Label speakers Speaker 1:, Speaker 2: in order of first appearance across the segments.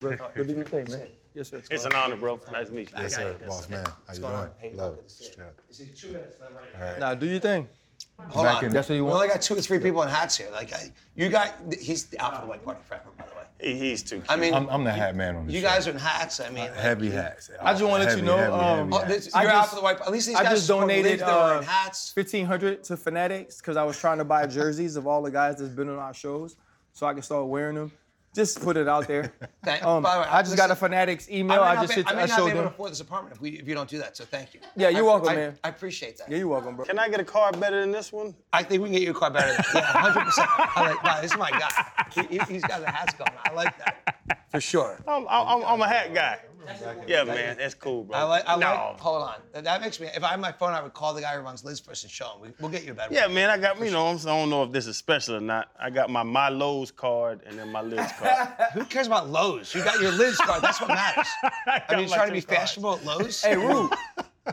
Speaker 1: Bro, what do you man? Yes, sir.
Speaker 2: It's an honor, bro. Nice to meet you.
Speaker 3: Yes, sir, boss man. How you doing?
Speaker 4: Hey,
Speaker 3: Love
Speaker 4: good
Speaker 3: it.
Speaker 4: to see you.
Speaker 3: Strap.
Speaker 4: This is two minutes, and I'm.
Speaker 1: Now, do you think?
Speaker 4: Hold
Speaker 3: Back
Speaker 4: on.
Speaker 3: in-
Speaker 1: That's what you
Speaker 4: We
Speaker 1: want?
Speaker 4: only got two or three people in hats here. Like, I, you got, he's out for the white party forever, by the way.
Speaker 2: He, he's too cute.
Speaker 4: I mean,
Speaker 3: I'm, I'm the hat man on the
Speaker 4: you
Speaker 3: show.
Speaker 4: guys are in hats. I mean,
Speaker 3: heavy hats.
Speaker 1: I just wanna let you know,
Speaker 3: heavy,
Speaker 1: um,
Speaker 3: heavy
Speaker 4: oh,
Speaker 3: hats.
Speaker 4: this,
Speaker 1: I
Speaker 4: you're out
Speaker 1: just-
Speaker 4: for the white. At least these
Speaker 1: I
Speaker 4: guys
Speaker 1: just donated
Speaker 4: religion, they're
Speaker 1: uh,
Speaker 4: hats.
Speaker 1: fifteen hundred to Fanatics because I was trying to buy jerseys of all the guys that's been on our shows, so I can start wearing them. Just put it out there.
Speaker 4: Thank-
Speaker 1: Um,
Speaker 4: by the way,
Speaker 1: I just got a Fanatics email.
Speaker 4: may
Speaker 1: I,
Speaker 4: not
Speaker 1: just
Speaker 4: be,
Speaker 1: hit,
Speaker 4: I may
Speaker 1: I
Speaker 4: not be
Speaker 1: showed
Speaker 4: able to afford this apartment if, we, if you don't do that. So thank you.
Speaker 1: Yeah, you're
Speaker 4: I-
Speaker 1: welcome,
Speaker 4: I,
Speaker 1: man.
Speaker 4: I appreciate that.
Speaker 1: Yeah, you're welcome, bro.
Speaker 2: Can I get a car better than this one?
Speaker 4: I think we can get you a car better than that. Yeah, 100. percent I like. Wow, this is my guy. He, he, he's got the hats going. I like that for sure.
Speaker 2: I'm, I'm, I'm a hat guy. Yeah, man, that's cool, bro.
Speaker 4: I like. I
Speaker 2: no.
Speaker 4: like. Hold on. That- That makes me. If I had my phone, I would call the guy who runs Lids first and show him. We, we'll get you a better.
Speaker 2: Yeah,
Speaker 4: one.
Speaker 2: man, I got, you know, I'm- I don't know if this is special or not. I got my My Lowe's card and then my Lids card.
Speaker 4: Who cares about Lowe's? You got your Lids card. That's what matters. I
Speaker 2: got
Speaker 4: mean, you're trying to be
Speaker 2: cards.
Speaker 4: fashionable at Lowe's.
Speaker 1: Hey, Rue.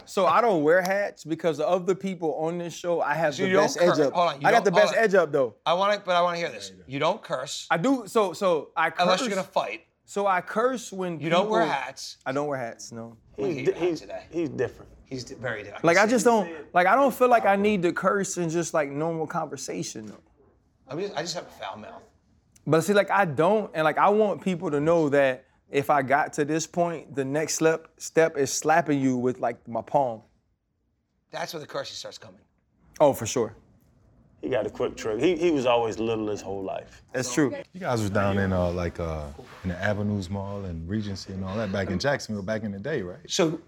Speaker 1: So I don't wear hats because of the people on this show, I have
Speaker 4: So
Speaker 1: the
Speaker 4: you don't
Speaker 1: best edge up.
Speaker 4: hold on, you
Speaker 1: I got the best
Speaker 4: on.
Speaker 1: edge up though.
Speaker 4: I want to, but I want to hear this. You don't curse
Speaker 1: I do. So so I curse.
Speaker 4: unless you're gonna fight.
Speaker 1: So I curse when
Speaker 4: You don't wear hats.
Speaker 1: I don't wear hats. No.
Speaker 2: He's, di- he's,
Speaker 4: today.
Speaker 2: he's different.
Speaker 4: He's d- very different.
Speaker 1: Like I just don't like I don't feel like I need to curse in just like normal conversation though.
Speaker 4: I, mean, I just have a foul mouth.
Speaker 1: But see, like I don't, and like I want people to know that if I got to this point, the next step step is slapping you with like my palm.
Speaker 4: That's where the cursing starts coming.
Speaker 1: Oh, for sure.
Speaker 2: He got a quick trick. He, he was always little his whole life.
Speaker 1: That's true.
Speaker 3: You guys was down in uh, like uh, in the Avenues Mall and Regency and all that back in Jacksonville back in the day, right?
Speaker 4: So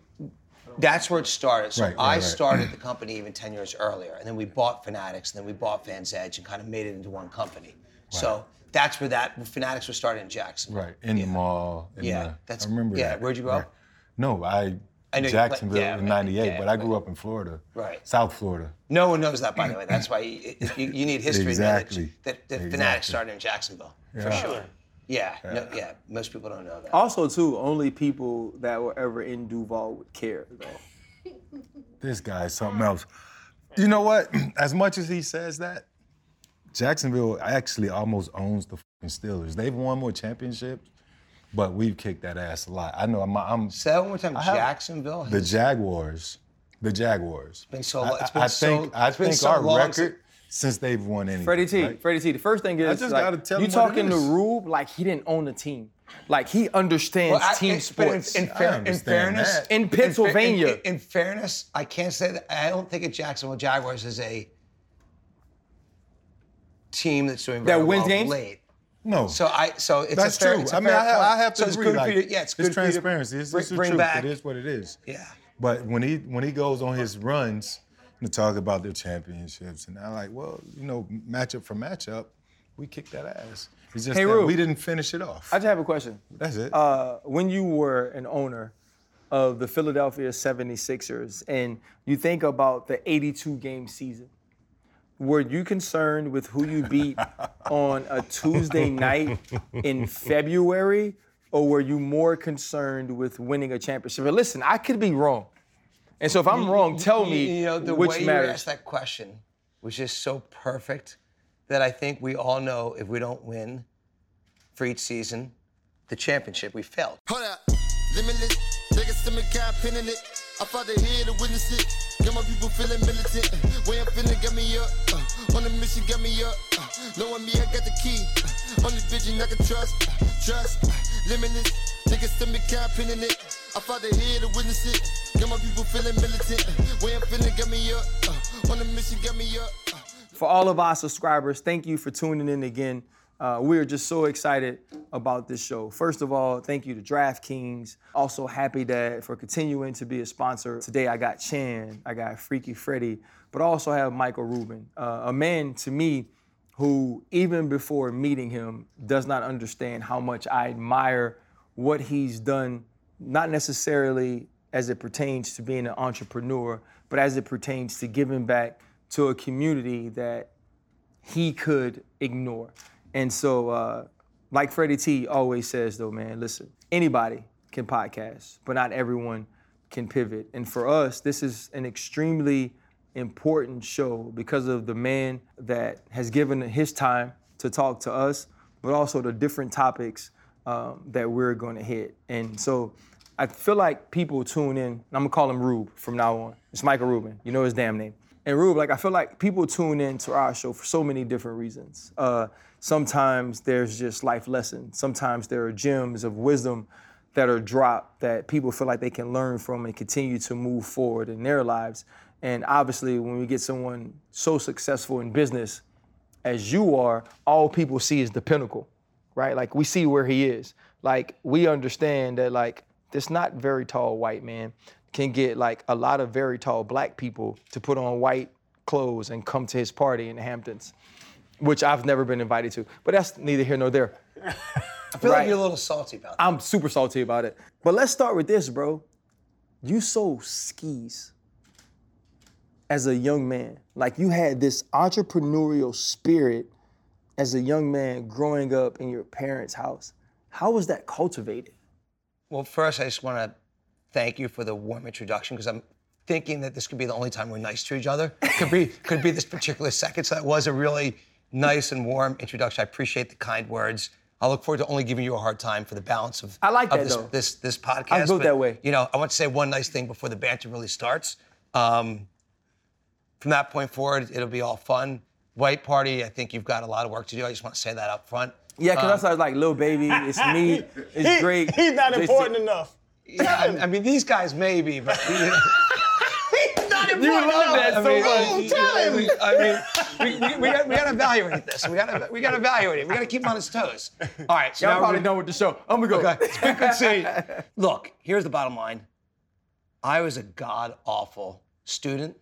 Speaker 4: that's where it started. So
Speaker 3: Right, right,
Speaker 4: I
Speaker 3: right.
Speaker 4: started the company even 10 years earlier, and then we bought Fanatics, and then we bought Fans Edge, and kind of made it into one company. So that's where that Fanatics was started in Jacksonville.
Speaker 3: Right in the mall. in
Speaker 4: Yeah,
Speaker 3: the-
Speaker 4: that's-
Speaker 3: I remember
Speaker 4: yeah,
Speaker 3: that.
Speaker 4: where'd you grow up?
Speaker 3: No, I.
Speaker 4: I know you-
Speaker 3: Jacksonville
Speaker 4: yeah,
Speaker 3: in '98,
Speaker 4: yeah,
Speaker 3: but I grew
Speaker 4: but-
Speaker 3: up in Florida.
Speaker 4: Right.
Speaker 3: South Florida.
Speaker 4: No one knows that, by the way. That's why you, you, you need history to know
Speaker 3: Exactly.
Speaker 4: that, that, that
Speaker 3: Exactly.
Speaker 4: Fanatics started in Jacksonville. For sure. Yeah, no, yeah. Most people don't know that.
Speaker 1: Also, too, only people that were ever in Duval would care though.
Speaker 3: This guy is something else. You know what? As much as he says that, Jacksonville actually almost owns the fucking Steelers. They've won more championships, but we've kicked that ass a lot. I know. I'm. I'm
Speaker 4: Say that one more time.
Speaker 3: have-
Speaker 4: Jacksonville.
Speaker 3: the Jaguars. The Jaguars.
Speaker 4: It's been so
Speaker 3: I,
Speaker 4: lo- it's
Speaker 3: I-
Speaker 4: been
Speaker 3: I
Speaker 4: so-
Speaker 3: think. I
Speaker 4: it's been
Speaker 3: think
Speaker 4: so
Speaker 3: our record
Speaker 4: since-
Speaker 3: since they've won anything.
Speaker 1: Freddie T,
Speaker 3: right?
Speaker 1: Freddie T. The first thing is
Speaker 3: just
Speaker 1: like,
Speaker 3: gotta tell
Speaker 1: you
Speaker 3: him
Speaker 1: talking to. Rube like he didn't own the team, like he understands
Speaker 4: Well, I-
Speaker 1: team sports.
Speaker 4: In, in,
Speaker 3: I
Speaker 4: fair, in fairness,
Speaker 3: that.
Speaker 1: In
Speaker 4: fa-
Speaker 1: Pennsylvania.
Speaker 4: in, in fairness, I can't say that. I don't think a Jacksonville Jaguars is a team that's doing very
Speaker 1: That wins
Speaker 4: well
Speaker 1: games?
Speaker 4: late.
Speaker 3: No.
Speaker 4: So I, so it's
Speaker 3: That's
Speaker 4: a fair,
Speaker 3: true.
Speaker 4: It's a
Speaker 3: I mean,
Speaker 4: fair
Speaker 3: I,
Speaker 4: point.
Speaker 3: I have to
Speaker 4: so it's
Speaker 3: agree.
Speaker 4: good
Speaker 3: like,
Speaker 4: for you. Yeah, it's good for you to
Speaker 3: transparency. It's,
Speaker 4: bring,
Speaker 3: it's the
Speaker 4: bring
Speaker 3: truth.
Speaker 4: back.
Speaker 3: It is what it is.
Speaker 4: Yeah.
Speaker 3: But when he when he goes on his runs to talk about their championships, and I'm like, well, you know, matchup for matchup, we kicked that ass. It's just
Speaker 1: Hey,
Speaker 3: that
Speaker 1: Rube.
Speaker 3: we didn't finish it off.
Speaker 1: I just have a question.
Speaker 3: That's it.
Speaker 1: Uh, when you were an owner of the Philadelphia 76ers and you think about the 82 game season, were you concerned with who you beat on a Tuesday night in February, or were you more concerned with winning a championship? And listen, I could be wrong. And so if I'm wrong, tell me
Speaker 4: You know, the
Speaker 1: which
Speaker 4: way you asked that question was just so perfect that I think we all know if we don't win for each season, the championship, we failed.
Speaker 5: Hold up, limitless. Take a stomach, got pin in it. I fought the head to witness it. Got my people feeling militant. Way I'm feeling, me up. Uh, on the mission, me up. Uh, knowing me, I got the key. Uh, vision I can trust. Uh, trust. Uh, limitless. Stomach, got pin in it. I head to witness it. Got my people feeling militant. Uh, way I'm feeling, me up. Uh, on the mission, me up. Uh,
Speaker 1: for all of our subscribers, thank you for tuning in again. Uh, we are just so excited about this show. First of all, thank you to DraftKings. Also Happy Dad for continuing to be a sponsor. Today I got Chan, I got Freaky Freddy, but I also have Michael Rubin, uh, a man to me who, even before meeting him, does not understand how much I admire what he's done, not necessarily as it pertains to being an entrepreneur, but as it pertains to giving back to a community that he could ignore. And so, uh, like Freddie T always says, though, man, listen, anybody can podcast, but not everyone can pivot. And for us, this is an extremely important show because of the man that has given his time to talk to us, but also the different topics um, that we're going to hit. And so I feel like people tune in. I'm gonna call him Rube from now on. It's Michael Rubin. You know his damn name. And Rube, like I feel like people tune in to our show for so many different reasons. Uh, sometimes there's just life lessons. Sometimes there are gems of wisdom that are dropped that people feel like they can learn from and continue to move forward in their lives. And obviously, when we get someone so successful in business as you are, all people see is the pinnacle, right? Like we see where he is. Like we understand that like this not very tall white man can get like a lot of very tall black people to put on white clothes and come to his party in the Hamptons, which I've never been invited to. But that's neither here nor there.
Speaker 4: I feel
Speaker 1: Right.
Speaker 4: like you're a little salty about that.
Speaker 1: I'm super salty about it. But let's start with this, bro. You sold skis as a young man. Like you had this entrepreneurial spirit as a young man growing up in your parents' house. How was that cultivated?
Speaker 4: Well, first, I just want to thank you for the warm introduction because I'm thinking that this could be the only time we're nice to each other. Could be could be this particular second. So that was a really nice and warm introduction. I appreciate the kind words. I look forward to only giving you a hard time for the balance of,
Speaker 1: I like
Speaker 4: of
Speaker 1: that,
Speaker 4: this,
Speaker 1: though.
Speaker 4: this this podcast.
Speaker 1: Built
Speaker 4: But,
Speaker 1: that way.
Speaker 4: You know, I want to say one nice thing before the banter really starts. Um, from that point forward, it'll be all fun. White party, I think you've got a lot of work to do. I just want to say that up front.
Speaker 1: Yeah, because I was like, little Baby, it's me, it's
Speaker 2: He-
Speaker 1: Drake.
Speaker 2: He's not important enough.
Speaker 4: Yeah, I, I mean, these guys maybe, but
Speaker 2: He's not important
Speaker 1: You love that so
Speaker 4: I
Speaker 1: much.
Speaker 4: mean, I mean, I mean, we, we, we, got, we got to evaluate this. We got to we got to evaluate it. We got to keep him on his toes. All right, so
Speaker 1: Y'all
Speaker 4: now
Speaker 1: probably done with the show. Oh I'm gonna go.
Speaker 4: Okay, it's been good. Look, here's the bottom line. I was a god awful student.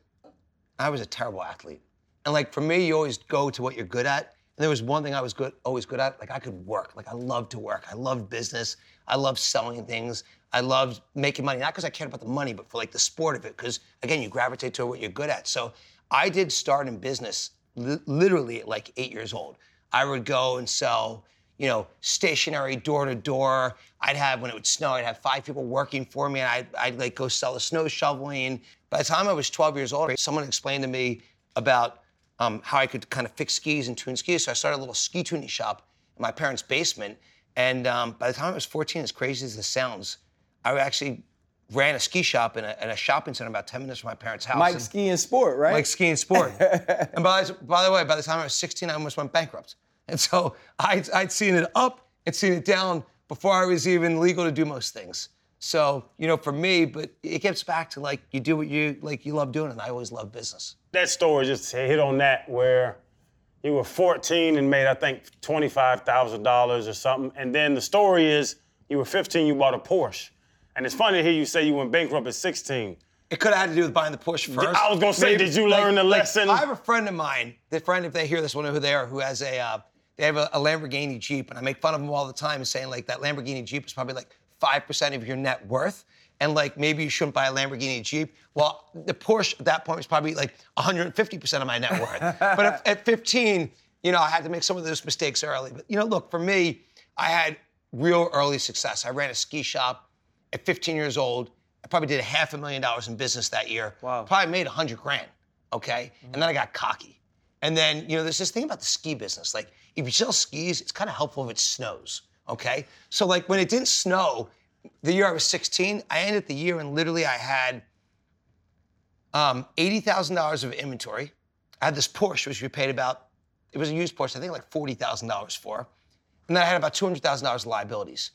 Speaker 4: I was a terrible athlete. And like for me, you always go to what you're good at. And there was one thing I was good, always good at. Like I could work. Like I loved to work. I loved business. I loved selling things. I loved making money, not because I cared about the money, but for like the sport of it. Because again, you gravitate to what you're good at. So I did start in business li- literally at like eight years old. I would go and sell, you know, stationary door to door. I'd have when it would snow, I'd have five people working for me, and I'd, I'd like go sell the snow shoveling. By the time I was 12 years old, someone explained to me about um, how I could kind of fix skis and tune skis. So I started a little ski tuning shop in my parents' basement. And um, by the time I was 14, as crazy as this sounds, I actually ran a ski shop in a, in a shopping center about 10 minutes from my parents' house.
Speaker 1: Mike
Speaker 4: And-
Speaker 1: ski and sport, right?
Speaker 4: like skiing sport. and by, by the way, by the time I was 16, I almost went bankrupt. And so I'd, I'd seen it up and seen it down before I was even legal to do most things. So, you know, for me, but it gets back to like you do what you like you love doing, and I always love business.
Speaker 2: That story just hit on that where you were 14 and made, I think, $25,000 or something. And then the story is you were 15, you bought a Porsche. And it's funny to hear you say you went bankrupt at 16.
Speaker 4: It could have had to do with buying the Porsche first.
Speaker 2: I was gonna say, did you learn the lesson?
Speaker 4: I have a friend of mine. The friend, if they hear this, will know who they are. Who has a, uh, they have a, a Lamborghini Jeep, and I make fun of them all the time, saying like that Lamborghini Jeep is probably like five percent of your net worth, and like maybe you shouldn't buy a Lamborghini Jeep. Well, the Porsche at that point was probably like 150 percent of my net worth. but at, at 15, you know, I had to make some of those mistakes early. But you know, look for me, I had real early success. I ran a ski shop at 15 years old. I probably did a half a million dollars in business that year.
Speaker 1: Wow.
Speaker 4: Probably made a hundred grand. Okay. And then I got cocky. And then, you know, there's this thing about the ski business. Like, if you sell skis, it's kind of helpful if it snows. Okay. So, like, when it didn't snow, the year I was 16, I ended the year and literally I had um, $80,000 of inventory. I had this Porsche, which we paid about, it was a used Porsche, I think like $40,000 for. And then I had about $200,000 of liabilities.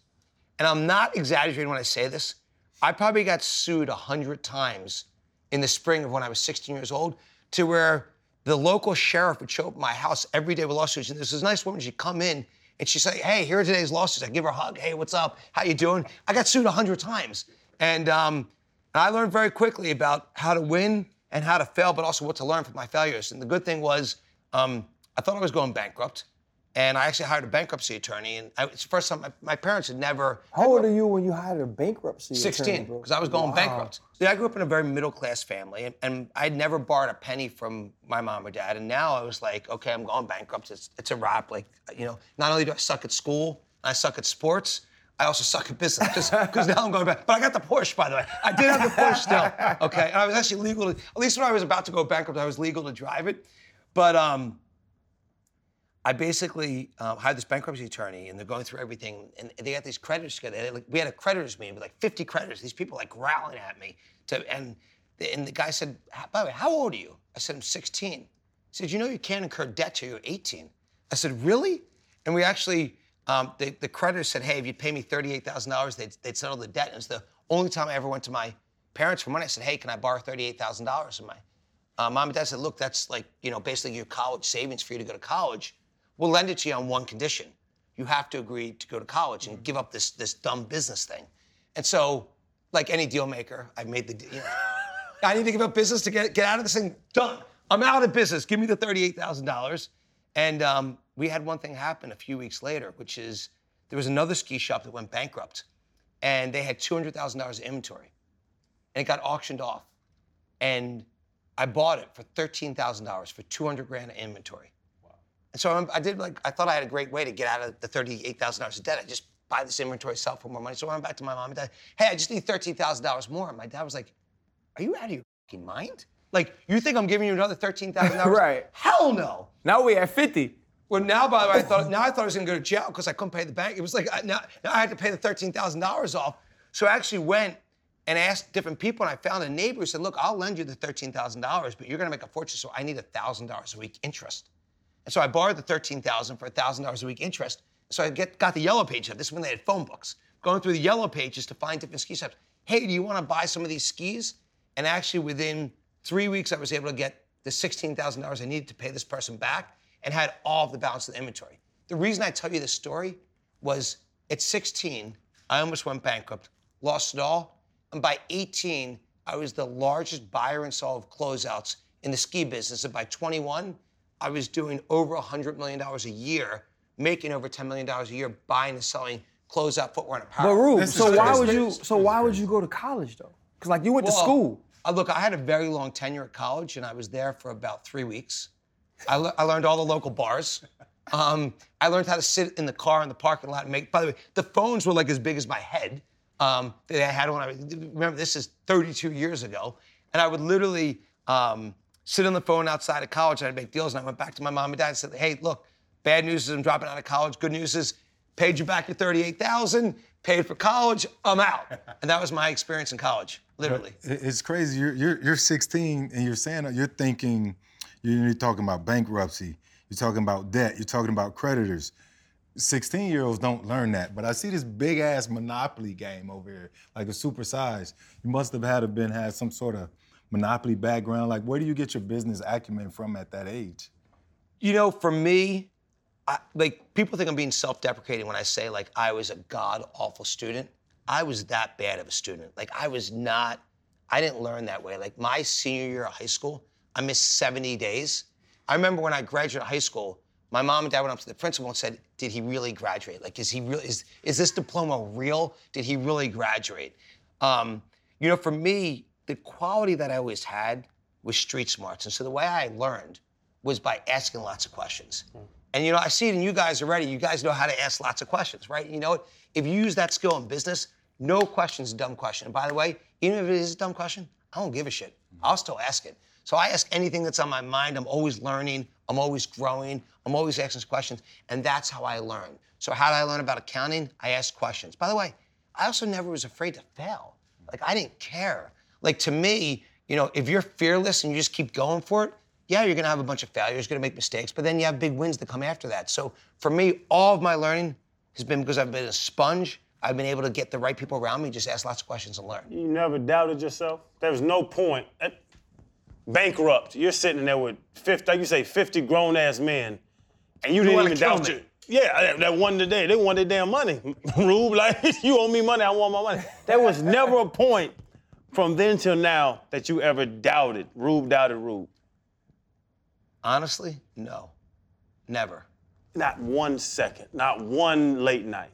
Speaker 4: And I'm not exaggerating when I say this. I probably got sued a 100 times in the spring of when I was 16 years old to where the local sheriff would show up at my house every day with lawsuits. And there's this nice woman, she'd come in and she'd say, hey, here are today's lawsuits. I'd give her a hug. Hey, what's up? How you doing? I got sued a 100 times. And, um, I learned very quickly about how to win and how to fail, but also what to learn from my failures. And the good thing was, um, I thought I was going bankrupt. And I actually hired a bankruptcy attorney. And I, it's the first time my, my parents had never
Speaker 1: How old are you when you hired a bankruptcy?
Speaker 4: 16,
Speaker 1: attorney, bro?
Speaker 4: because I was going
Speaker 1: Wow.
Speaker 4: bankrupt. See, I grew up in a very middle class family, and, and I'd never borrowed a penny from my mom or dad. And now I was like, okay, I'm going bankrupt. It's, it's a wrap. Like, you know, not only do I suck at school, I suck at sports. I also suck at business because now I'm going back. But I got the Porsche, by the way. I did have the Porsche still. Okay, and I was actually legal to. At least when I was about to go bankrupt, I was legal to drive it. But um, I basically um, hired this bankruptcy attorney, and they're going through everything, and they got these creditors together. Like, we had a creditors meeting with like 50 creditors. These people like growling at me, to, and the, and the guy said, "By the way, how old are you?" I said, "I'm 16." He said, "You know you can't incur debt till you're 18." I said, "Really?" And we actually, um, the, the creditors said, "Hey, if you pay me $38,000, they'd, they'd settle the debt." And it's the only time I ever went to my parents for money. I said, "Hey, can I borrow $38,000?" And my uh, mom and dad said, "Look, that's like you know basically your college savings for you to go to college." We'll lend it to you on one condition. You have to agree to go to college and give up this, this dumb business thing. And so, like any deal maker, I made the, you know, I need to give up business to get, get out of this thing. Done. I'm out of business. Give me the $38,000. And um, we had one thing happen a few weeks later, which is there was another ski shop that went bankrupt and they had $200,000 of inventory and it got auctioned off. And I bought it for $13,000 for 200 grand of inventory. And so I did like I thought I had a great way to get out of the thirty-eight thousand dollars of debt. I just buy this inventory, sell for more money. So I went back to my mom and dad. Hey, I just need thirteen thousand dollars more. And my dad was like, "Are you out of your fucking mind? Like you think I'm giving you another thirteen thousand dollars?
Speaker 1: Right.
Speaker 4: Hell no."
Speaker 1: Now we have 50.
Speaker 4: Well, now by the way, I thought now I thought I was going to go to jail because I couldn't pay the bank. It was like I, now, now I had to pay the thirteen thousand dollars off. So I actually went and asked different people, and I found a neighbor who said, "Look, I'll lend you the thirteen thousand dollars, but you're going to make a fortune, so I need thousand dollars a week interest." And so I borrowed the 13,000 for $1,000 a week interest. So I get, got the yellow page up. This is when they had phone books. Going through the yellow pages to find different ski shops. Hey, do you want to buy some of these skis? And actually, within three weeks, I was able to get the $16,000 I needed to pay this person back and had all of the balance of the inventory. The reason I tell you this story was at 16, I almost went bankrupt, lost it all. And by 18, I was the largest buyer and seller of closeouts in the ski business. And by 21, I was doing over $100 million a year, making over $10 million a year, buying and selling closeout footwear and apparel.
Speaker 1: But Rube,
Speaker 3: This
Speaker 1: so why would you? So why would you go to college though? Because like you went to school.
Speaker 4: Uh, look, I had a very long tenure at college, and I was there for about three weeks. I, le- I learned all the local bars. Um, I learned how to sit in the car in the parking lot and make. By the way, the phones were like as big as my head um, that I had when I was. Remember, this is 32 years ago, and I would literally um, sit on the phone outside of college and I'd make deals. And I went back to my mom and dad and said, "Hey, look, bad news is I'm dropping out of college. Good news is paid you back your 38,000, paid for college. I'm out." And that was my experience in college, literally.
Speaker 3: It's crazy. You're, you're you're 16 and you're saying you're thinking you're, talking about bankruptcy. You're talking about debt. You're talking about creditors. 16 year olds don't learn that. But I see this big ass monopoly game over here, like a super size. You must have had to been had some sort of monopoly background. Like, where do you get your business acumen from at that age?
Speaker 4: You know, for me, I, like people think I'm being self-deprecating when I say like I was a god awful student. I was that bad of a student. Like I was not. I didn't learn that way. Like my senior year of high school, I missed 70 days. I remember when I graduated high school, my mom and dad went up to the principal and said, "Did he really graduate? Like, is he really? Is is this diploma real? Did he really graduate?" Um, you know, for me, the quality that I always had was street smarts, and so the way I learned was by asking lots of questions. Hmm. And you know, I see it in you guys already. You guys know how to ask lots of questions, right? You know? If you use that skill in business, no question's a dumb question. And by the way, even if it is a dumb question, I don't give a shit. Hmm. I'll still ask it. So I ask anything that's on my mind. I'm always learning. I'm always growing. I'm always asking questions. And that's how I learn. So how did I learn about accounting? I asked questions. By the way, I also never was afraid to fail. Hmm. Like I didn't care. Like to me, you know, if you're fearless and you just keep going for it, yeah, you're gonna have a bunch of failures, you're gonna make mistakes, but then you have big wins that come after that. So for me, all of my learning has been because I've been a sponge. I've been able to get the right people around me, just ask lots of questions and learn.
Speaker 2: You never doubted yourself? There was no point. Eh, Bankrupt. You're sitting there with 50, like you say, 50 grown ass men, and you didn't even doubt
Speaker 4: me.
Speaker 2: you. Yeah, that, that one today, they want their damn money. Rube, like, you owe me money, I want my money. There was never a point from then till now that you ever doubted. Rube doubted Rube.
Speaker 4: Honestly, no. Never.
Speaker 2: Not one second, not one late night.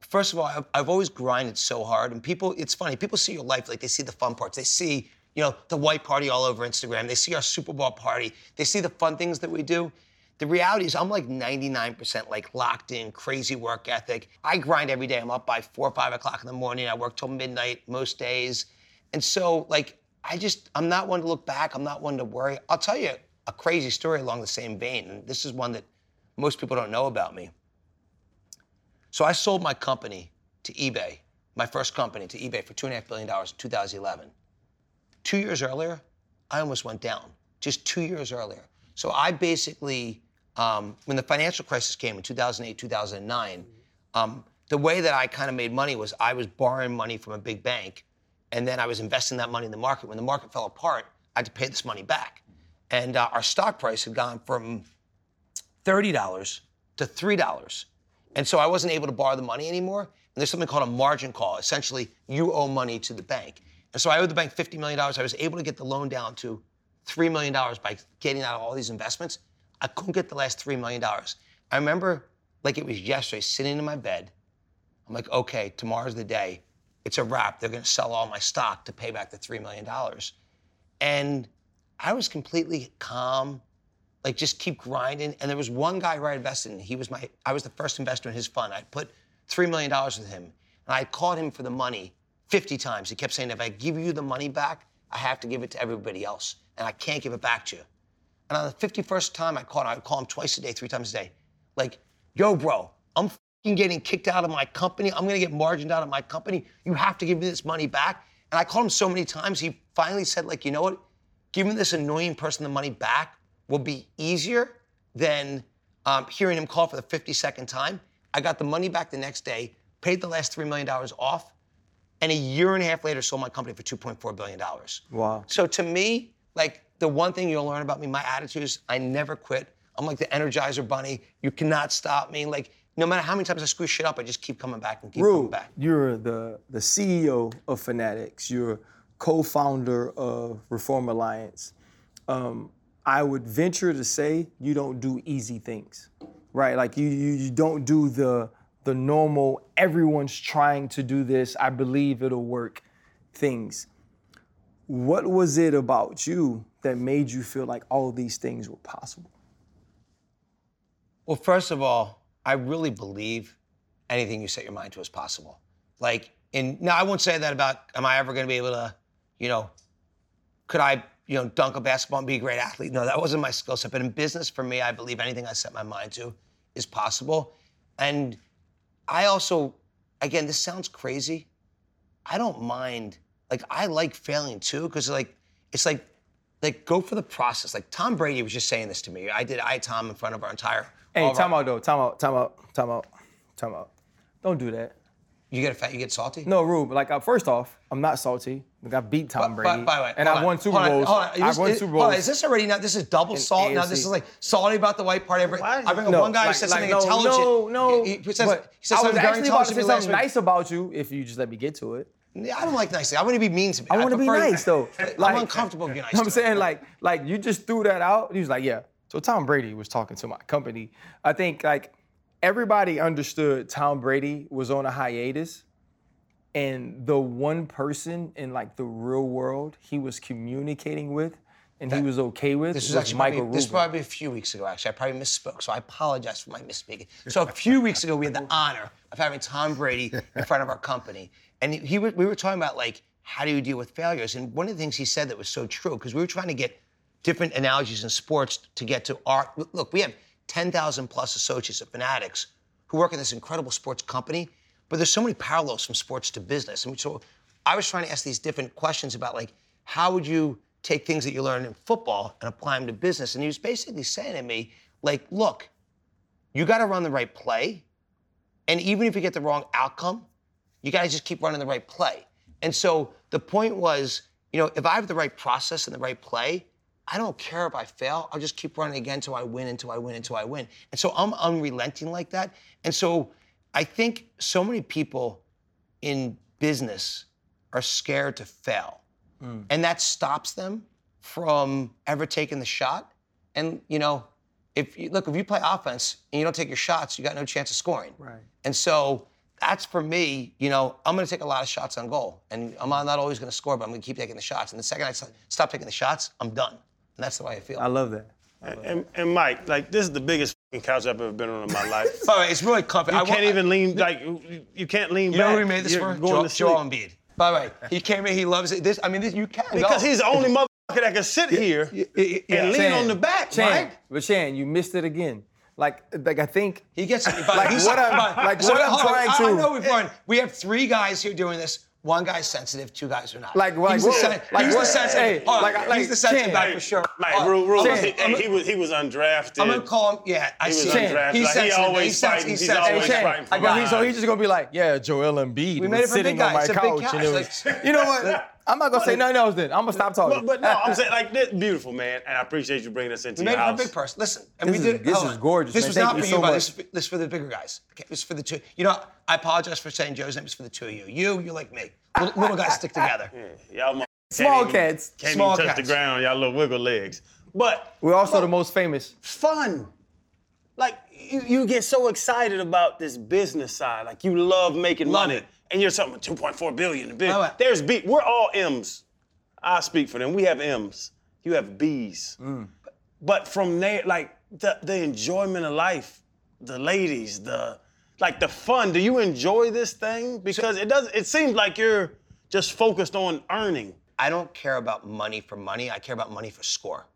Speaker 4: First of all, I've, I've always grinded so hard, and people, it's funny, people see your life like they see the fun parts. They see, you know, the white party all over Instagram. They see our Super Bowl party. They see the fun things that we do. The reality is, I'm like 99% like locked in, crazy work ethic. I grind every day. I'm up by four or five o'clock in the morning. I work till midnight most days. And so, like, I just, I'm not one to look back. I'm not one to worry. I'll tell you a crazy story along the same vein. And this is one that most people don't know about me. So I sold my company to eBay, my first company to eBay for $2.5 billion in 2011. Two years earlier, I almost went down, just two years earlier. So I basically, um, when the financial crisis came in 2008, 2009, um, the way that I kind of made money was I was borrowing money from a big bank, and then I was investing that money in the market. When the market fell apart, I had to pay this money back. And uh, our stock price had gone from $30 to $3. And so I wasn't able to borrow the money anymore. And there's something called a margin call. Essentially, you owe money to the bank. And so I owed the bank $50 million. I was able to get the loan down to $3 million by getting out of all these investments. I couldn't get the last $3 million. I remember like it was yesterday, sitting in my bed. I'm like, okay, tomorrow's the day. It's a wrap. They're going to sell all my stock to pay back the $3 million. And I was completely calm, like just keep grinding. And there was one guy who I invested in. He was my, I was the first investor in his fund. I put $3 million with him. And I called him for the money 50 times. He kept saying, if I give you the money back, I have to give it to everybody else. And I can't give it back to you. And on the 51st time I called him, I would call him twice a day, three times a day. Like, yo, bro, I'm fing getting kicked out of my company. I'm gonna get margined out of my company. You have to give me this money back. And I called him so many times, he finally said, like, you know what? Giving this annoying person the money back will be easier than um, hearing him call for the 52nd time. I got the money back the next day, paid the last $3 million off, and a year and a half later sold my company for $2.4 billion.
Speaker 1: Wow.
Speaker 4: So to me, like the one thing you'll learn about me, my attitude is I never quit. I'm like the Energizer Bunny. You cannot stop me. Like no matter how many times I screw shit up, I just keep coming back and keep coming back.
Speaker 1: you're the, the CEO of Fanatics. You're co-founder of Reform Alliance. Um, I would venture to say you don't do easy things, right? Like you, you, you don't do the the normal. Everyone's trying to do this. I believe it'll work. Things. What was it about you that made you feel like all these things were possible?
Speaker 4: Well, first of all, I really believe anything you set your mind to is possible. Like, in now, I won't say that about am I ever going to be able to, you know, could I, you know, dunk a basketball and be a great athlete? No, that wasn't my skill set. But in business, for me, I believe anything I set my mind to is possible. And I also, again, this sounds crazy. I don't mind. Like, I like failing too, because like, it's like, like go for the process. Like Tom Brady was just saying this to me. I did. I Tom in front of our entire.
Speaker 1: Hey, time
Speaker 4: our-
Speaker 1: out though. Time out. Time out. Time out. Time out. Don't do that.
Speaker 4: You get a fat. You get salty.
Speaker 1: No, Rube. Like, uh, first off, I'm not salty. Like, I beat Tom
Speaker 4: By-
Speaker 1: Brady,
Speaker 4: by the way,
Speaker 1: and I
Speaker 4: on,
Speaker 1: won Super Bowls. I
Speaker 4: Is-
Speaker 1: won Super Bowls.
Speaker 4: Is this already now? This is double salt. Now this is like salty about the white part. Every,
Speaker 2: Why-
Speaker 4: I bring
Speaker 1: No,
Speaker 4: one guy who
Speaker 1: like-
Speaker 4: says
Speaker 1: like,
Speaker 4: something
Speaker 1: no,
Speaker 4: intelligent.
Speaker 1: No, no.
Speaker 4: He, he says, he says
Speaker 1: I was actually about to say
Speaker 4: to me last
Speaker 1: something nice about you if you just let me get to it.
Speaker 4: I don't like nice. I want to be mean to me.
Speaker 1: I want to be nice though.
Speaker 4: I'm uncomfortable being nice.
Speaker 1: I'm saying like, like you just threw that out. He was like, yeah. So Tom Brady was talking to my company. I think like everybody understood Tom Brady was on a hiatus, and the one person in like the real world he was communicating with and he was okay with
Speaker 4: This
Speaker 1: was
Speaker 4: was actually
Speaker 1: Michael
Speaker 4: probably, this was probably a few weeks ago. Actually, I probably misspoke, so I apologize for my misspeaking. So a few weeks ago, we had the honor of having Tom Brady in front of our company, and he, we were talking about like how do you deal with failures. And one of the things he said that was so true because we were trying to get different analogies in sports to get to our look. We have 10,000 plus associates at Fanatics who work in this incredible sports company, but there's so many parallels from sports to business. And so I was trying to ask these different questions about like how would you take things that you learn in football and apply them to business? And he was basically saying to me, like, look, you got to run the right play, and even if you get the wrong outcome, you to just keep running the right play. And so the point was, you know, if I have the right process and the right play, I don't care if I fail. I'll just keep running again until I win, until I win, until I win. And so I'm unrelenting like that. And so I think so many people in business are scared to fail. Hmm. And that stops them from ever taking the shot. And, you know, if you look, if you play offense and you don't take your shots, you got no chance of scoring.
Speaker 1: Right.
Speaker 4: And so that's for me, you know, I'm going to take a lot of shots on goal. And I'm not always going to score, but I'm going to keep taking the shots. And the second I stop taking the shots, I'm done. And that's the way I feel.
Speaker 1: I love that.
Speaker 2: And, and Mike, like this is the biggest fucking couch I've ever been on in my life.
Speaker 4: By the way, it's really comfy.
Speaker 2: You can't even lean like you- you can't lean
Speaker 4: You
Speaker 2: back.
Speaker 4: know who we made this
Speaker 2: You're
Speaker 4: for?
Speaker 2: Going
Speaker 4: Joel,
Speaker 2: to.
Speaker 4: Joel Embiid. By the way, he came in, he loves it. This, I mean, this, you can't
Speaker 2: Because
Speaker 4: go.
Speaker 2: he's the only motherfucker that can sit here
Speaker 4: yeah,
Speaker 2: and lean
Speaker 1: Shan,
Speaker 2: on the back,
Speaker 1: Shan,
Speaker 2: Mike.
Speaker 1: But Shan, you missed it again. Like, like I think
Speaker 4: He gets it.
Speaker 1: Like what I'm- like what I'm trying to,
Speaker 4: I, I
Speaker 1: to-
Speaker 4: know we've learned. We have three guys here doing this. One guy's sensitive, two guys are not.
Speaker 1: Like, like,
Speaker 4: he's the,
Speaker 1: what-
Speaker 4: sen-
Speaker 1: like
Speaker 4: he's the
Speaker 1: what-
Speaker 4: sensitive.
Speaker 1: hey,
Speaker 4: oh,
Speaker 1: like- like,
Speaker 4: he's the sensitive
Speaker 1: Chan,
Speaker 4: guy for sure.
Speaker 2: Like,
Speaker 4: Oh,
Speaker 2: Rule, Rule,
Speaker 1: Chan,
Speaker 2: he,
Speaker 1: I'm-
Speaker 2: he was he was undrafted.
Speaker 4: I'm gonna call him. Yeah, I
Speaker 2: He was
Speaker 4: see.
Speaker 1: Chan,
Speaker 2: undrafted.
Speaker 4: He's
Speaker 2: Like, he
Speaker 4: sensitive.
Speaker 2: always
Speaker 4: he's
Speaker 2: fighting.
Speaker 4: He's
Speaker 2: He's always
Speaker 1: Chan,
Speaker 2: fighting for
Speaker 1: I got- he- so he's just gonna be like, yeah, Joel Embiid
Speaker 4: We
Speaker 1: was
Speaker 4: made it for
Speaker 1: sitting
Speaker 4: big
Speaker 1: on
Speaker 4: guys.
Speaker 1: my
Speaker 4: It's big
Speaker 1: couch, and it was, you know what? I'm not gonna say nothing else. Then I'm gonna stop talking.
Speaker 2: But, but no, I'm saying like this beautiful man, and I appreciate you bringing us into
Speaker 4: We made
Speaker 2: your
Speaker 4: it for a big person. Listen, and
Speaker 1: This
Speaker 4: we
Speaker 1: is-
Speaker 4: did it.
Speaker 1: this is gorgeous,
Speaker 4: This
Speaker 1: man.
Speaker 4: was
Speaker 1: Thank
Speaker 4: not
Speaker 1: you
Speaker 4: for
Speaker 1: so
Speaker 4: but
Speaker 1: much.
Speaker 4: this, this is for the bigger guys. Okay, this for the two. You know, I apologize for saying Joe's name. It's for the two of you. You, you're like me. Little, little guys stick together.
Speaker 2: Y'all mo-
Speaker 1: Small
Speaker 2: can't even-
Speaker 1: cats.
Speaker 2: can't
Speaker 4: Small
Speaker 2: even touch
Speaker 4: cats.
Speaker 2: the ground. Y'all little wiggle legs. But
Speaker 1: We're also the most famous.
Speaker 2: fun. Like you, you get so excited about this business side. Like you love making
Speaker 4: Love
Speaker 2: money.
Speaker 4: it.
Speaker 2: And you're something 2.4 billion.
Speaker 4: Love it.
Speaker 2: There's B. We're all M's. I speak for them. We have M's. You have B's.
Speaker 1: Mm.
Speaker 2: But from there, like the, the enjoyment of life, the ladies, the like the fun. Do you enjoy this thing? Because it does. It seems like you're just focused on earning.
Speaker 4: I don't care about money for money. I care about money for score.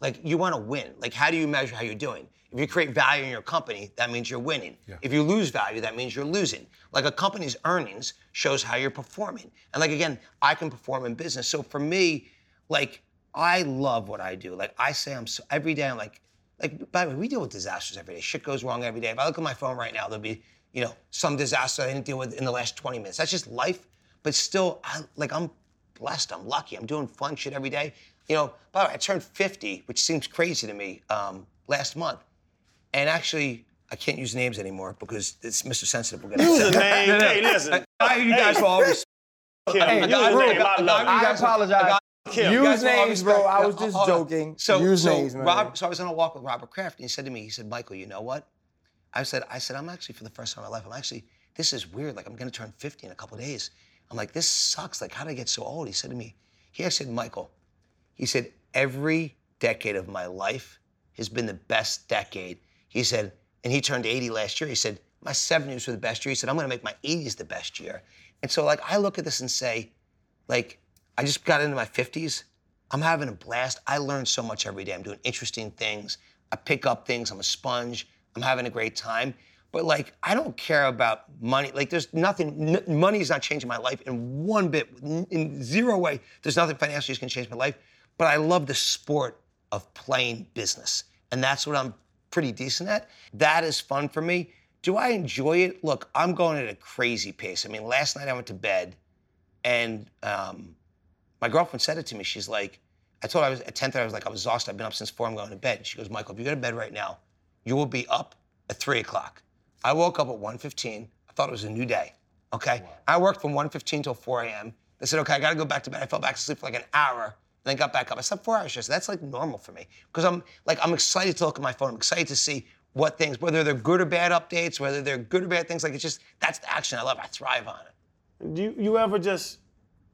Speaker 4: Like you want to win. Like how do you measure how you're doing? If you create value in your company, that means you're winning. If you lose value, that means you're losing. Like a company's earnings shows how you're performing. And like again, I can perform in business. So for me, like I love what I do. Like I say, I'm so, every day. I'm like, like by the way, we deal with disasters every day. Shit goes wrong every day. If I look at my phone right now, there'll be you know some disaster I didn't deal with in the last 20 minutes. That's just life. But still, I, like I'm blessed. I'm lucky. I'm doing fun shit every day. You know, by the way, I turned 50, which seems crazy to me, um, last month. And actually, I can't use names anymore because it's Mr. Sensitive. We're gonna
Speaker 2: Use
Speaker 4: say-
Speaker 2: a name. Hey, listen.
Speaker 4: I, you guys will always.
Speaker 2: Kim,
Speaker 1: Hey,
Speaker 2: use
Speaker 1: I-
Speaker 2: a name.
Speaker 1: I-
Speaker 2: I love it.
Speaker 1: I apologize.
Speaker 2: Kim,
Speaker 1: Use
Speaker 4: guys will all
Speaker 1: names, bro. I was just
Speaker 4: hold on.
Speaker 1: joking.
Speaker 4: So,
Speaker 1: Use
Speaker 4: so
Speaker 1: names, man.
Speaker 4: Rob, so I was on a walk with Robert Kraft, and he said to me, he said, Michael, you know what? I said, I said, I'm actually for the first time in my life, I'm actually, this is weird. Like I'm gonna turn 50 in a couple days. I'm like, this sucks. Like, how did I get so old? He said to me, he actually said, Michael, he said, every decade of my life has been the best decade. He said, and he turned 80 last year. He said, my 70s were the best year. He said, I'm gonna make my 80s the best year. And so like I look at this and say, like, I just got into my 50s. I'm having a blast. I learn so much every day. I'm doing interesting things. I pick up things. I'm a sponge. I'm having a great time. But like, I don't care about money. Like, there's nothing. N- money is not changing my life in one bit. In, in zero way. There's nothing financially that's gonna change my life. But I love the sport of playing business, and that's what I'm pretty decent at. That is fun for me. Do I enjoy it? Look, I'm going at a crazy pace. I mean, last night I went to bed, and um, my girlfriend said it to me. She's like, I told her I was at 10:30. I was like, I was exhausted. I've been up since four. I'm going to bed. She goes, Michael, if you go to bed right now, you will be up at three o'clock. I woke up at 1:15. I thought it was a new day. Okay. I worked from 1:15 till 4 a.m. They said, okay, I got to go back to bed. I fell back asleep for like an hour. And Then got back up. I slept four hours yesterday. That's like normal for me because I'm like I'm excited to look at my phone. I'm excited to see what things, whether they're good or bad updates, whether they're good or bad things. Like it's just that's the action I love. I thrive on it.
Speaker 2: Do you, you ever just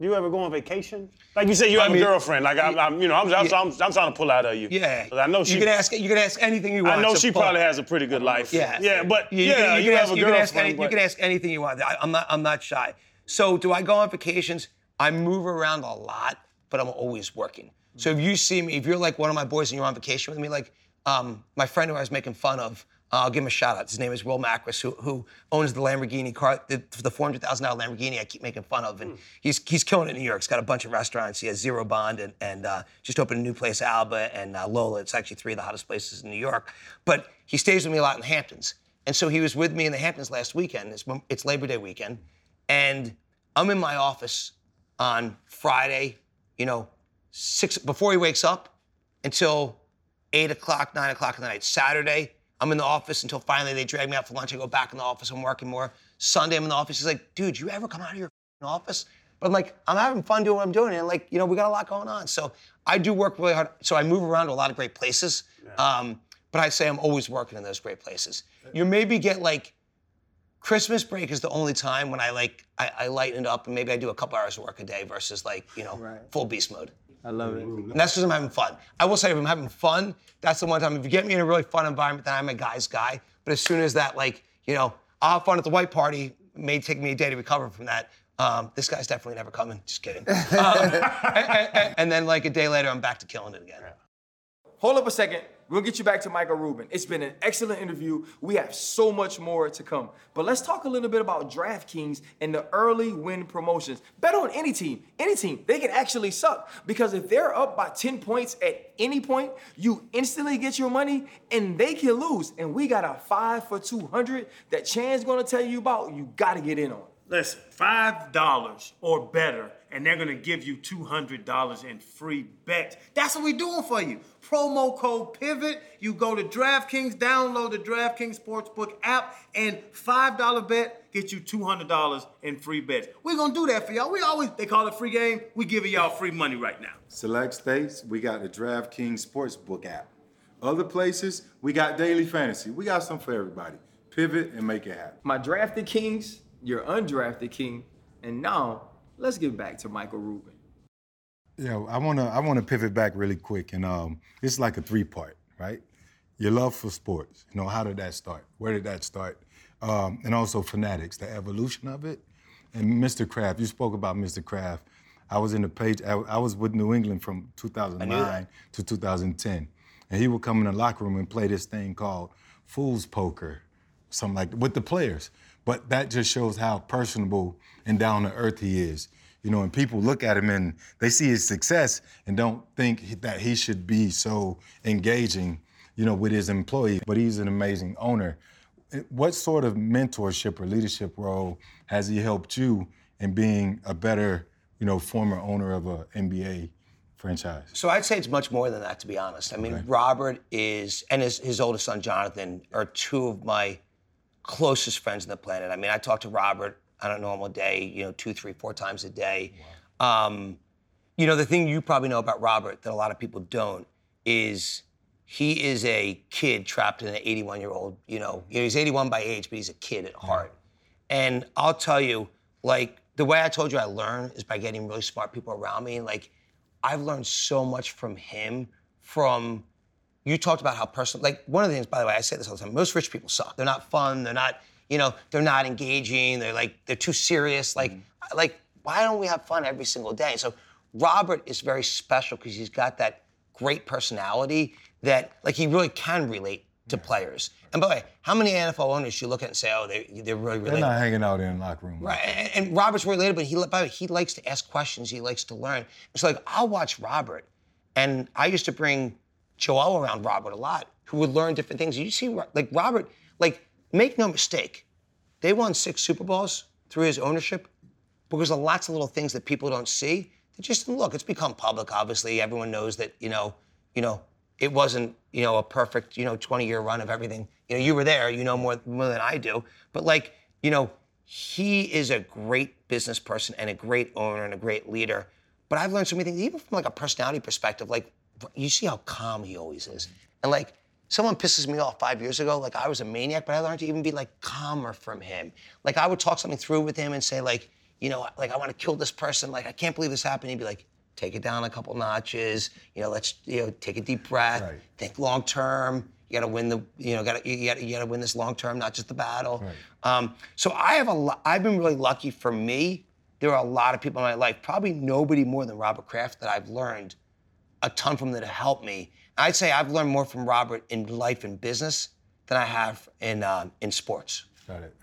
Speaker 2: do you ever go on vacation? Like you said, you have
Speaker 4: mean,
Speaker 2: a girlfriend. Like I'm, I'm you know, I'm, I'm,
Speaker 4: yeah.
Speaker 2: I'm, I'm trying to pull out of you.
Speaker 4: Yeah.
Speaker 2: I know she.
Speaker 4: You can ask. You can ask anything you want.
Speaker 2: I know she
Speaker 4: pull.
Speaker 2: probably has a pretty good life.
Speaker 4: Yeah.
Speaker 2: Yeah, but
Speaker 4: You,
Speaker 2: yeah,
Speaker 4: can, you,
Speaker 2: you,
Speaker 4: can
Speaker 2: have
Speaker 4: ask,
Speaker 2: a
Speaker 4: you, can ask
Speaker 2: girlfriend.
Speaker 4: any, you can ask anything you want. I, I'm not. I'm not shy. So do I go on vacations? I move around a lot, but I'm always working. So if you see me, if you're like one of my boys and you're on vacation with me, like um, my friend who I was making fun of, uh, I'll give him a shout out. His name is Will Macris, who, who owns the Lamborghini car, the, the $400,000 Lamborghini I keep making fun of. And he's, he's killing it in New York. He's got a bunch of restaurants. He has Zero Bond and, and uh, just opened a new place, Alba and uh, Lola. It's actually three of the hottest places in New York. But he stays with me a lot in the Hamptons. And so he was with me in the Hamptons last weekend. It's, it's Labor Day weekend. And I'm in my office on Friday, you know, six before he wakes up until eight o'clock, nine o'clock in the night. Saturday, I'm in the office until finally they drag me out for lunch. I go back in the office. I'm working more. Sunday, I'm in the office. He's like, dude, you ever come out of your office? But I'm like, I'm having fun doing what I'm doing, and like, you know, we got a lot going on. So I do work really hard. So I move around to a lot of great places. Um, but I'd say I'm always working in those great places. You maybe get like Christmas break is the only time when I like I, I lighten it up and maybe I do a couple hours of work a day versus like you know
Speaker 1: Right.
Speaker 4: full beast mode.
Speaker 1: I love it.
Speaker 4: And that's because I'm having fun. I will say if I'm having fun, that's the one time. If you get me in a really fun environment, then I'm a guy's guy. But as soon as that like you know I'll have fun at the white party, it may take me a day to recover from that. Um, this guy's definitely never coming. Just kidding. Um, and, and- and then like a day later, I'm back to killing it again.
Speaker 1: Hold up a second. We'll get you back to Michael Rubin. It's been an excellent interview. We have so much more to come. But let's talk a little bit about DraftKings and the early win promotions. Bet on any team, any team. They can actually suck because if they're up by 10 points at any point, you instantly get your money and they can lose. And we got a five for 200 that Chan's gonna tell you about. You gotta get in on.
Speaker 6: Listen, five dollars or better, and they're gonna give you two hundred dollars in free bets. That's what we're doing for you. Promo code Pivot. You go to DraftKings, download the DraftKings Sportsbook app, and five dollar bet gets you two hundred dollars in free bets. We're gonna do that for y'all. We always they call it free game. We giving y'all free money right now.
Speaker 3: Select states, we got the DraftKings Sportsbook app. Other places, we got daily fantasy. We got some for everybody. Pivot and make it happen.
Speaker 1: My drafted kings, your undrafted king, and now let's get back to Michael Rubin.
Speaker 3: Yeah, I wanna I wanna pivot back really quick, and um, it's like a three part, right? Your love for sports. You know, how did that start? Where did that start? Um, and also fanatics, the evolution of it. And Mr. Kraft, you spoke about Mr. Kraft. I was in the page. I, I was with New England from 2009 to 2010, and he would come in the locker room and play this thing called fool's poker, something like with the players. But that just shows how personable and down to earth he is. You know, and people look at him and they see his success and don't think that he should be so engaging, you know, with his employees. But he's an amazing owner. What sort of mentorship or leadership role has he helped you in being a better, you know, former owner of a NBA franchise?
Speaker 4: So I'd say it's much more than that, to be honest. I mean,
Speaker 3: Okay.
Speaker 4: Robert is, and his, his oldest son, Jonathan, are two of my closest friends on the planet. I mean, I talk to Robert on a normal day, you know, two, three, four times a day. Um, you know, the thing you probably know about Robert that a lot of people don't is he is a kid trapped in an 81 year old, you know, you know, he's 81 by age, but he's a kid at heart. And I'll tell you, like, the way I told you I learn is by getting really smart people around me. And like, I've learned so much from him from you talked about how personal like one of the things by the way i say this all the time most rich people suck they're not fun they're not you know they're not engaging they're like they're too serious like mm-hmm. like why don't we have fun every single day so robert is very special because he's got that great personality that like he really can relate to players and by the way how many nfl owners you look at and say oh they, they're really
Speaker 3: They're
Speaker 4: relatable
Speaker 3: not hanging out in the locker room.
Speaker 4: Right, and, and Robert's relatable, but he by the way, he likes to ask questions. He likes to learn. So like, I'll watch Robert, and I used to bring Joel around Robert a lot, who would learn different things. You see, like Robert, like make no mistake, they won six Super Bowls through his ownership because of lots of little things that people don't see. They just look. It's become public. Obviously, everyone knows that you know, you know, it wasn't you know a perfect you know 20 year run of everything. You know, you were there. You know more more than I do. But like you know, he is a great business person and a great owner and a great leader. But I've learned so many things, even from like a personality perspective. Like you see how calm he always is, and like someone pisses me off five years ago, like I was a maniac, but I learned to even be like calmer from him. Like I would talk something through with him and say like, you know, like I want to kill this person. Like I can't believe this happened. He'd be like, take it down a couple notches. You know, let's you know take a deep breath.
Speaker 3: Right.
Speaker 4: Think long term. You got to win the you know got you got you got to win this long term, not just the battle. Um, so I have a lo- I've been really lucky. For me, there are a lot of people in my life, probably nobody more than Robert Kraft, that I've learned a ton from that have helped me. I'd say I've learned more from Robert in life and business than I have in um, in sports.
Speaker 3: Got it.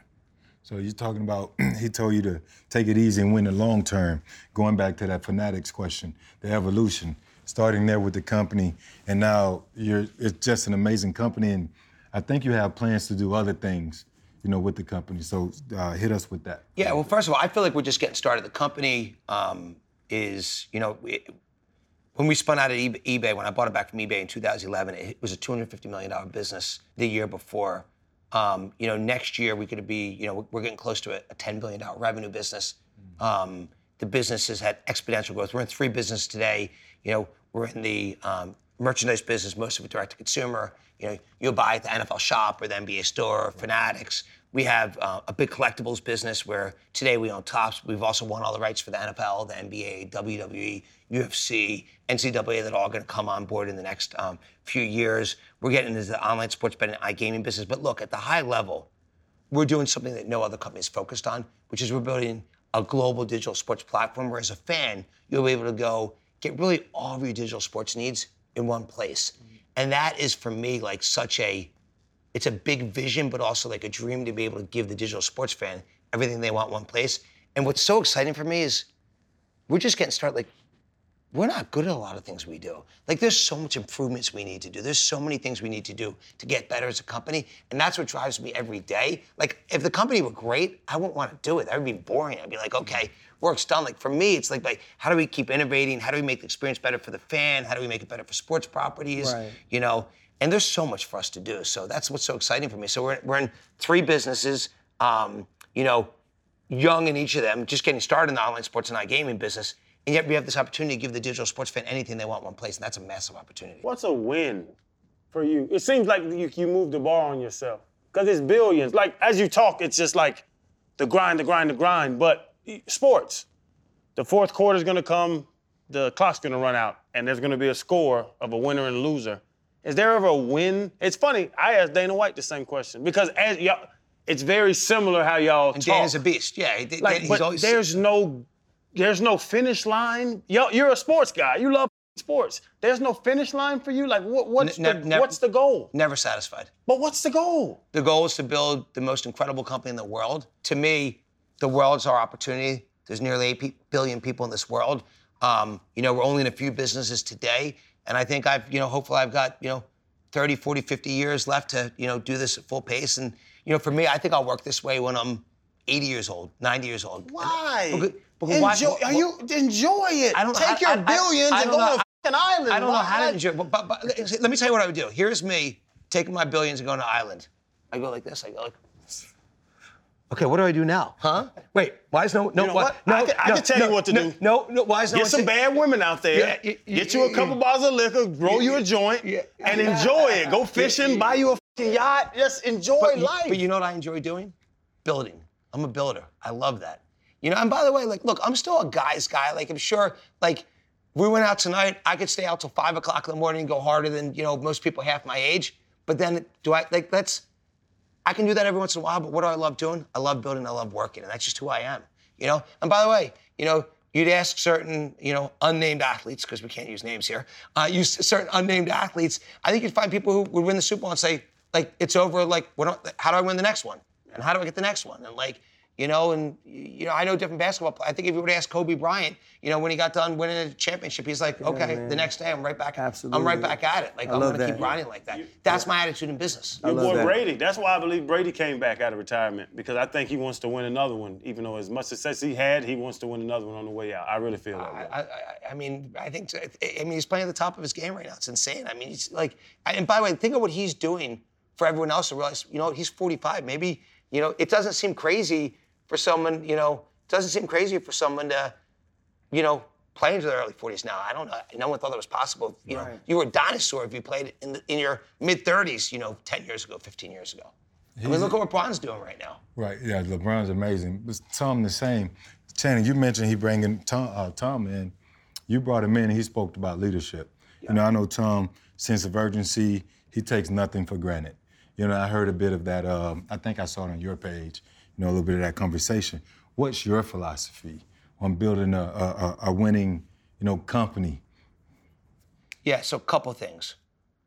Speaker 3: So you're talking about he told you to take it easy and win the long term. Going back to that fanatics question, the evolution, starting there with the company, and now you're it's just an amazing company, and I think you have plans to do other things, you know, with the company. So uh, hit us with that.
Speaker 4: Yeah, well, first of all, I feel like we're just getting started. The company um, is, you know, it, when we spun out of eBay, when I bought it back from eBay in 2011, it was a $250 million business the year before. Um, you know, next year we could be, you know, we're getting close to a, a $10 billion revenue business. Um, the business has had exponential growth. We're in three businesses today. You know, we're in the um, merchandise business, most of it direct to consumer. You know, you'll buy at the NFL shop or the NBA store or Fanatics. We have uh, a big collectibles business where today we own Topps. We've also won all the rights for the NFL, the NBA, WWE, UFC, NCAA that are all going to come on board in the next um, few years. We're getting into the online sports betting, iGaming business. But look, at the high level, we're doing something that no other company is focused on, which is we're building a global digital sports platform where as a fan, you'll be able to go get really all of your digital sports needs in one place. And that is for me like such a, it's a big vision, but also like a dream to be able to give the digital sports fan everything they want in one place. And what's so exciting for me is we're just getting started. Like, we're not good at a lot of things we do. Like, there's so much improvements we need to do. There's so many things we need to do to get better as a company. And that's what drives me every day. Like, if the company were great, I wouldn't want to do it. That would be boring. I'd be like, okay, work's done. Like, for me, it's like, like, how do we keep innovating? How do we make the experience better for the fan? How do we make it better for sports properties?
Speaker 1: Right.
Speaker 4: You know, and there's so much for us to do. So that's what's so exciting for me. So we're, we're in three businesses, um, you know, young in each of them, just getting started in the online sports and iGaming business. And yet we have this opportunity to give the digital sports fan anything they want in one place, and that's a massive opportunity.
Speaker 2: What's a win for you? It seems like you, you moved the bar on yourself because it's billions. Like as you talk, it's just like the grind, the grind, the grind. But sports, the fourth quarter is going to come, the clock's going to run out, and there's going to be a score of a winner and a loser. Is there ever a win? It's funny. I asked Dana White the same question because as y'all, it's very similar how y'all talk.
Speaker 4: And
Speaker 2: talk.
Speaker 4: Dana's a beast. Yeah, he-
Speaker 2: Like,
Speaker 4: he's
Speaker 2: but
Speaker 4: always
Speaker 2: there's no, there's no finish line. Yo, you're a sports guy. You love sports. There's no finish line for you. Like, what, what's
Speaker 4: Ne-
Speaker 2: the,
Speaker 4: ne-
Speaker 2: what's the goal?
Speaker 4: never satisfied.
Speaker 2: But what's the goal?
Speaker 4: The goal is to build the most incredible company in the world. To me, the world's our opportunity. There's nearly 8 pe- billion people in this world. Um, you know, we're only in a few businesses today. And I think I've, you know, hopefully I've got, you know, 30, 40, 50 years left to, you know, do this at full pace. And, you know, for me, I think I'll work this way when I'm 80 years old, 90 years old.
Speaker 6: Why?
Speaker 4: Because- because
Speaker 6: enjoy,
Speaker 4: why-
Speaker 6: you enjoy it.
Speaker 4: I don't
Speaker 6: Take
Speaker 4: how-
Speaker 6: your
Speaker 4: I- I-
Speaker 6: billions
Speaker 4: I
Speaker 6: and
Speaker 4: don't
Speaker 6: go
Speaker 4: know-
Speaker 6: to a fucking island.
Speaker 4: I don't know how to enjoy it, but, but, but let me tell you what I would do. Here's me taking my billions and going to an island. I go like this. I go like. Okay, what do I do now? Huh? Wait, why is no no
Speaker 2: You know
Speaker 4: why-
Speaker 2: what?
Speaker 4: no
Speaker 2: I can- I
Speaker 4: no,
Speaker 2: can tell
Speaker 4: no,
Speaker 2: you what to
Speaker 4: no,
Speaker 2: do.
Speaker 4: No, no, why is no
Speaker 2: Get some
Speaker 4: say-
Speaker 2: bad women out there.
Speaker 4: Yeah, y- y-
Speaker 2: get you a couple bottles of liquor, roll you a joint,
Speaker 4: Yeah.
Speaker 2: and enjoy it. Go fishing, buy you a fucking yacht. Just enjoy
Speaker 4: But,
Speaker 2: life.
Speaker 4: but you know what I enjoy doing? Building. I'm a builder. I love that. You know, and by the way, like, look, I'm still a guy's guy. Like, I'm sure, like, we went out tonight. I could stay out till five o'clock in the morning and go harder than you know most people half my age. But then, do I like that's? I can do that every once in a while. But what do I love doing? I love building. I love working, and that's just who I am. You know. And by the way, you know, you'd ask certain, you know, unnamed athletes because we can't use names here. Uh, use certain unnamed athletes. I think you'd find people who would win the Super Bowl and say, like, it's over. Like, what? How do I win the next one? And how do I get the next one? And like, you know, and you know, I know different basketball. players. I think if you were to ask Kobe Bryant, you know, when he got done winning a championship, he's like, okay,
Speaker 1: man.
Speaker 4: the next day I'm right back.
Speaker 1: Absolutely.
Speaker 4: I'm right back at it. Like
Speaker 1: I
Speaker 4: I'm gonna keep
Speaker 1: that.
Speaker 4: grinding like that. That's my attitude in business.
Speaker 2: Your
Speaker 1: love
Speaker 2: boy
Speaker 1: that.
Speaker 2: Brady. That's why I believe Brady came back out of retirement because I think he wants to win another one. Even though as much success he had, he wants to win another one on the way out. I really feel that way.
Speaker 4: I, I, I mean, I think. I mean, he's playing at the top of his game right now. It's insane. I mean, he's like. And by the way, think of what he's doing for everyone else to realize. You know, he's 45. Maybe you know, it doesn't seem crazy for someone. You know, it doesn't seem crazy for someone to, you know, play into their early 40s now. I don't know. No one thought that was possible. You know, you were a dinosaur if you played in the, in your mid 30s. You know, 10 years ago, 15 years ago. I mean, look at what LeBron's doing right now.
Speaker 3: Right, yeah, LeBron's amazing. But Tom the same. Channing, you mentioned he bringing Tom, uh, Tom in. You brought him in. and He spoke about leadership. You know, I know Tom sense of urgency. He takes nothing for granted. You know, I heard a bit of that. Um, I think I saw it on your page. You know, a little bit of that conversation. What's your philosophy on building a, a, a- winning, you know, company?
Speaker 4: Yeah, so a couple things.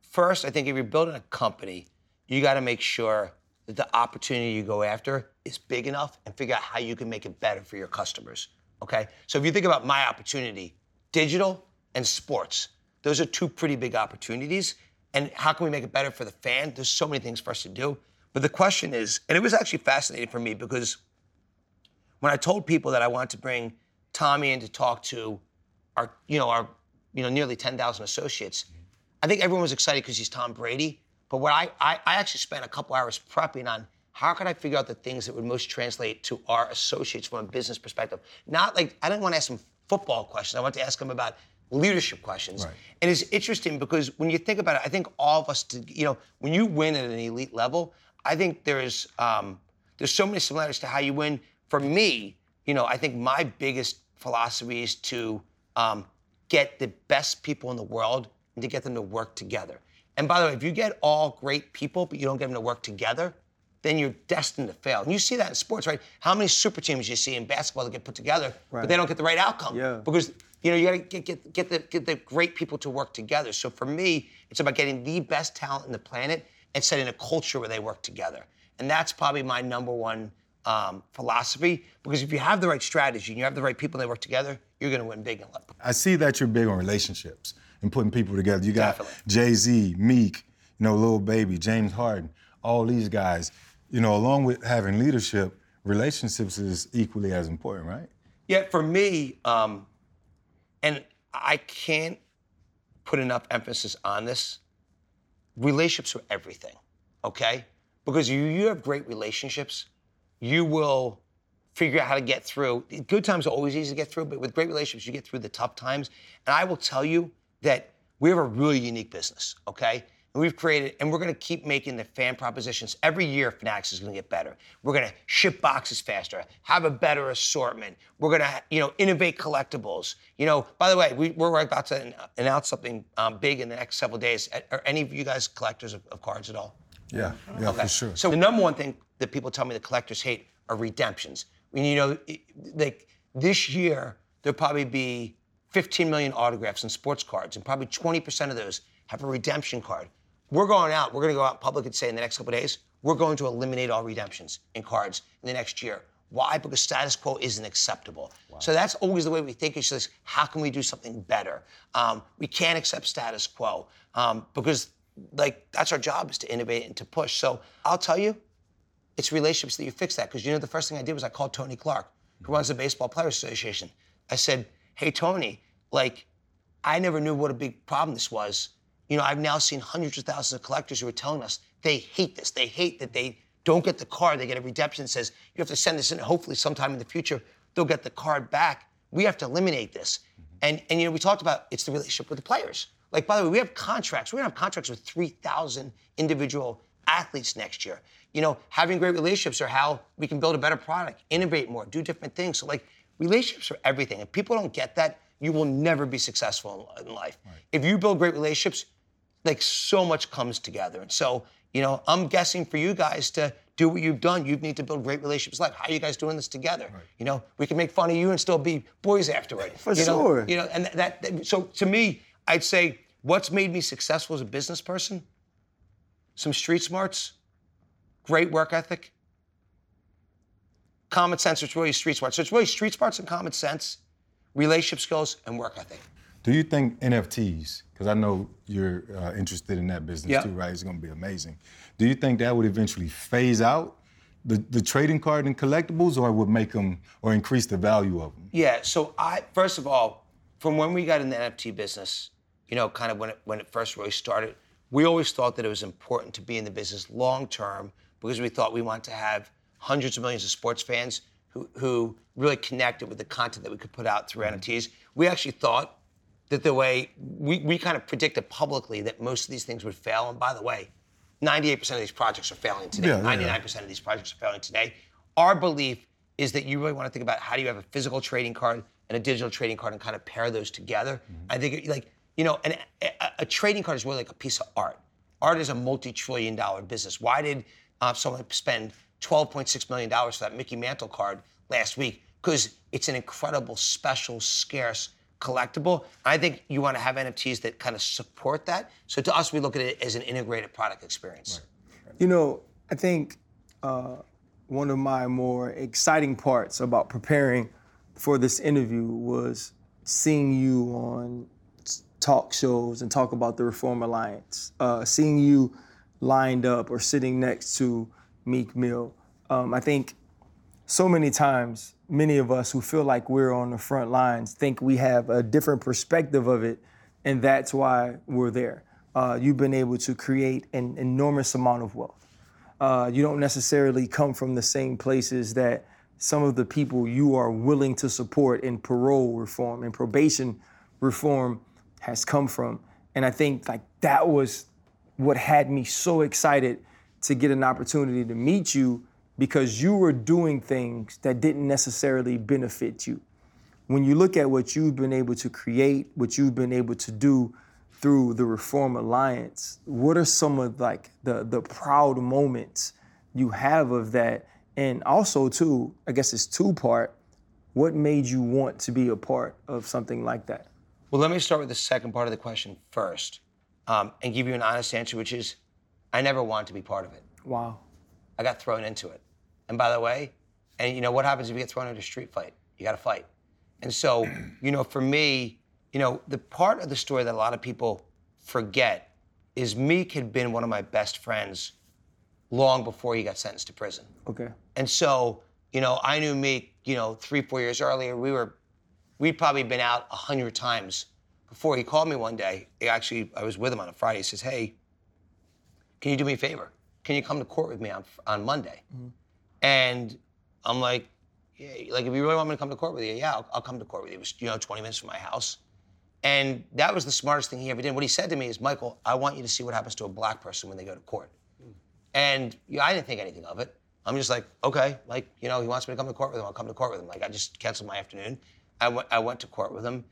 Speaker 4: First, I think if you're building a company, you got to make sure that the opportunity you go after is big enough and figure out how you can make it better for your customers. Okay? So if you think about my opportunity, digital and sports, those are two pretty big opportunities. And how can we make it better for the fan? There's so many things for us to do. But the question is, and it was actually fascinating for me because when I told people that I wanted to bring Tommy in to talk to our, you know, our, you know, nearly 10,000 associates, I think everyone was excited because he's Tom Brady. But what I, I, I actually spent a couple hours prepping on how could I figure out the things that would most translate to our associates from a business perspective. Not like I didn't want to ask them football questions. I wanted to ask them about leadership questions.
Speaker 3: Right.
Speaker 4: And it's interesting because when you think about it, I think all of us, you know, when you win at an elite level, I think there's um, there's so many similarities to how you win. For me, you know, I think my biggest philosophy is to um, get the best people in the world and to get them to work together. And by the way, if you get all great people but you don't get them to work together, then you're destined to fail. And you see that in sports, right? How many super teams you see in basketball that get put together, but they don't get the right outcome.
Speaker 1: Yeah.
Speaker 4: Because you know you got to get, get get the get the great people to work together. So for me, it's about getting the best talent in the planet and setting a culture where they work together. And that's probably my number one um, philosophy. Because if you have the right strategy and you have the right people and they work together, you're going to win big in life.
Speaker 3: I see that you're big on relationships and putting people together. You got Jay Z, Meek, you know, Lil Baby, James Harden, all these guys. You know, along with having leadership, relationships is equally as important, right?
Speaker 4: Yeah, for me, um, and I can't put enough emphasis on this. Relationships are everything, okay? Because you, you have great relationships, you will figure out how to get through. Good times are always easy to get through, but with great relationships, you get through the tough times. And I will tell you that we have a really unique business, okay? And we've created, and we're gonna keep making the fan propositions. Every year, Fanatics is gonna get better. We're gonna ship boxes faster, have a better assortment. We're gonna, you know, innovate collectibles. You know, by the way, we, we're about to announce something um, big in the next several days. Are any of you guys collectors of, of cards at all?
Speaker 3: Yeah, yeah, for sure.
Speaker 4: So the number one thing that people tell me the collectors hate are redemptions. I mean, you know, like this year there'll probably be 15 million autographs and sports cards, and probably 20% of those have a redemption card. We're going out. We're going to go out in public and say in the next couple of days we're going to eliminate all redemptions in cards in the next year. Why? Because status quo isn't acceptable. So that's always the way we think. It's just how can we do something better? Um, we can't accept status quo um, because like that's our job is to innovate and to push. So I'll tell you, it's relationships that you fix that. Because you know, the first thing I did was I called Tony Clark, who runs the Baseball Players Association. I said, "Hey, Tony, like, I never knew what a big problem this was. You know, I've now seen hundreds of thousands of collectors who are telling us they hate this. They hate that they don't get the card. They get a redemption that says you have to send this in. Hopefully, sometime in the future, they'll get the card back. We have to eliminate this. Mm-hmm. And and you know, we talked about it's the relationship with the players. Like, by the way, we have contracts. We're gonna have contracts with 3,000 individual athletes next year. You know, having great relationships are how we can build a better product, innovate more, do different things. So, like, relationships are everything. If people don't get that, you will never be successful in, in life. If you build great relationships, like so much comes together. And so, you know, I'm guessing for you guys to do what you've done, you need to build great relationships. Like, how are you guys doing this together? You know, we can make fun of you and still be boys afterward.
Speaker 1: For
Speaker 4: you know?
Speaker 1: sure.
Speaker 4: You know, and that, that. So to me, I'd say what's made me successful as a business person, some street smarts, great work ethic, common sense. It's really street smarts. So it's really street smarts and common sense, relationship skills, and work ethic.
Speaker 3: Do you think NFTs, because I know you're uh, interested in that business
Speaker 4: Yeah.
Speaker 3: too, right? It's going to be amazing. Do you think that would eventually phase out the, the trading card and collectibles, or would make them or increase the value of them?
Speaker 4: Yeah. So I first of all, from when we got in the NFT business, you know, kind of when it when it first really started, we always thought that it was important to be in the business long term because we thought we wanted to have hundreds of millions of sports fans who who really connected with the content that we could put out through NFTs. We actually thought that the way we, we kind of predicted publicly that most of these things would fail. And by the way, 98% of these projects are failing today.
Speaker 3: Yeah, yeah, yeah.
Speaker 4: 99% of these projects are failing today. Our belief is that you really want to think about how do you have a physical trading card and a digital trading card and kind of pair those together.
Speaker 3: Mm-hmm.
Speaker 4: I think, like, you know, an, a, a trading card is really like a piece of art. Art is a multi-trillion dollar business. Why did uh, someone spend 12.6 million dollars for that Mickey Mantle card last week? Because it's an incredible, special, scarce collectible. I think you want to have NFTs that kind of support that. So to us, we look at it as an integrated product experience.
Speaker 1: You know, I think uh, one of my more exciting parts about preparing for this interview was seeing you on talk shows and talk about the Reform Alliance, uh, seeing you lined up or sitting next to Meek Mill. Um, I think so many times, many of us who feel like we're on the front lines think we have a different perspective of it, and that's why we're there. Uh, you've been able to create an enormous amount of wealth. Uh, you don't necessarily come from the same places that some of the people you are willing to support in parole reform and probation reform has come from. And I think like that was what had me so excited to get an opportunity to meet you because you were doing things that didn't necessarily benefit you. When you look at what you've been able to create, what you've been able to do through the Reform Alliance, what are some of like the the proud moments you have of that? And also, too, I guess it's two part. What made you want to be a part of something like that?
Speaker 4: Well, let me start with the second part of the question first um, and give you an honest answer, which is I never wanted to be part of it.
Speaker 1: Wow.
Speaker 4: I got thrown into it. And by the way, and you know what happens if you get thrown into a street fight? You got to fight. And so, you know, for me, you know, the part of the story that a lot of people forget is Meek had been one of my best friends long before he got sentenced to prison.
Speaker 1: Okay.
Speaker 4: And so, you know, I knew Meek, you know, three, four years earlier. We were, we'd probably been out a hundred times before he called me one day. He actually, I was with him on a Friday. He says, "Hey, can you do me a favor? Can you come to court with me on on Monday?" And I'm like, "Yeah, like if you really want me to come to court with you, yeah, I'll, I'll come to court with you." It was, you know, 20 minutes from my house. And that was the smartest thing he ever did. What he said to me is, Michael, I want you to see what happens to a black person when they go to court. And you know, I didn't think anything of it. I'm just like, okay, like, you know, he wants me to come to court with him. I'll come to court with him. Like, I just canceled my afternoon. I went, I went to court with him.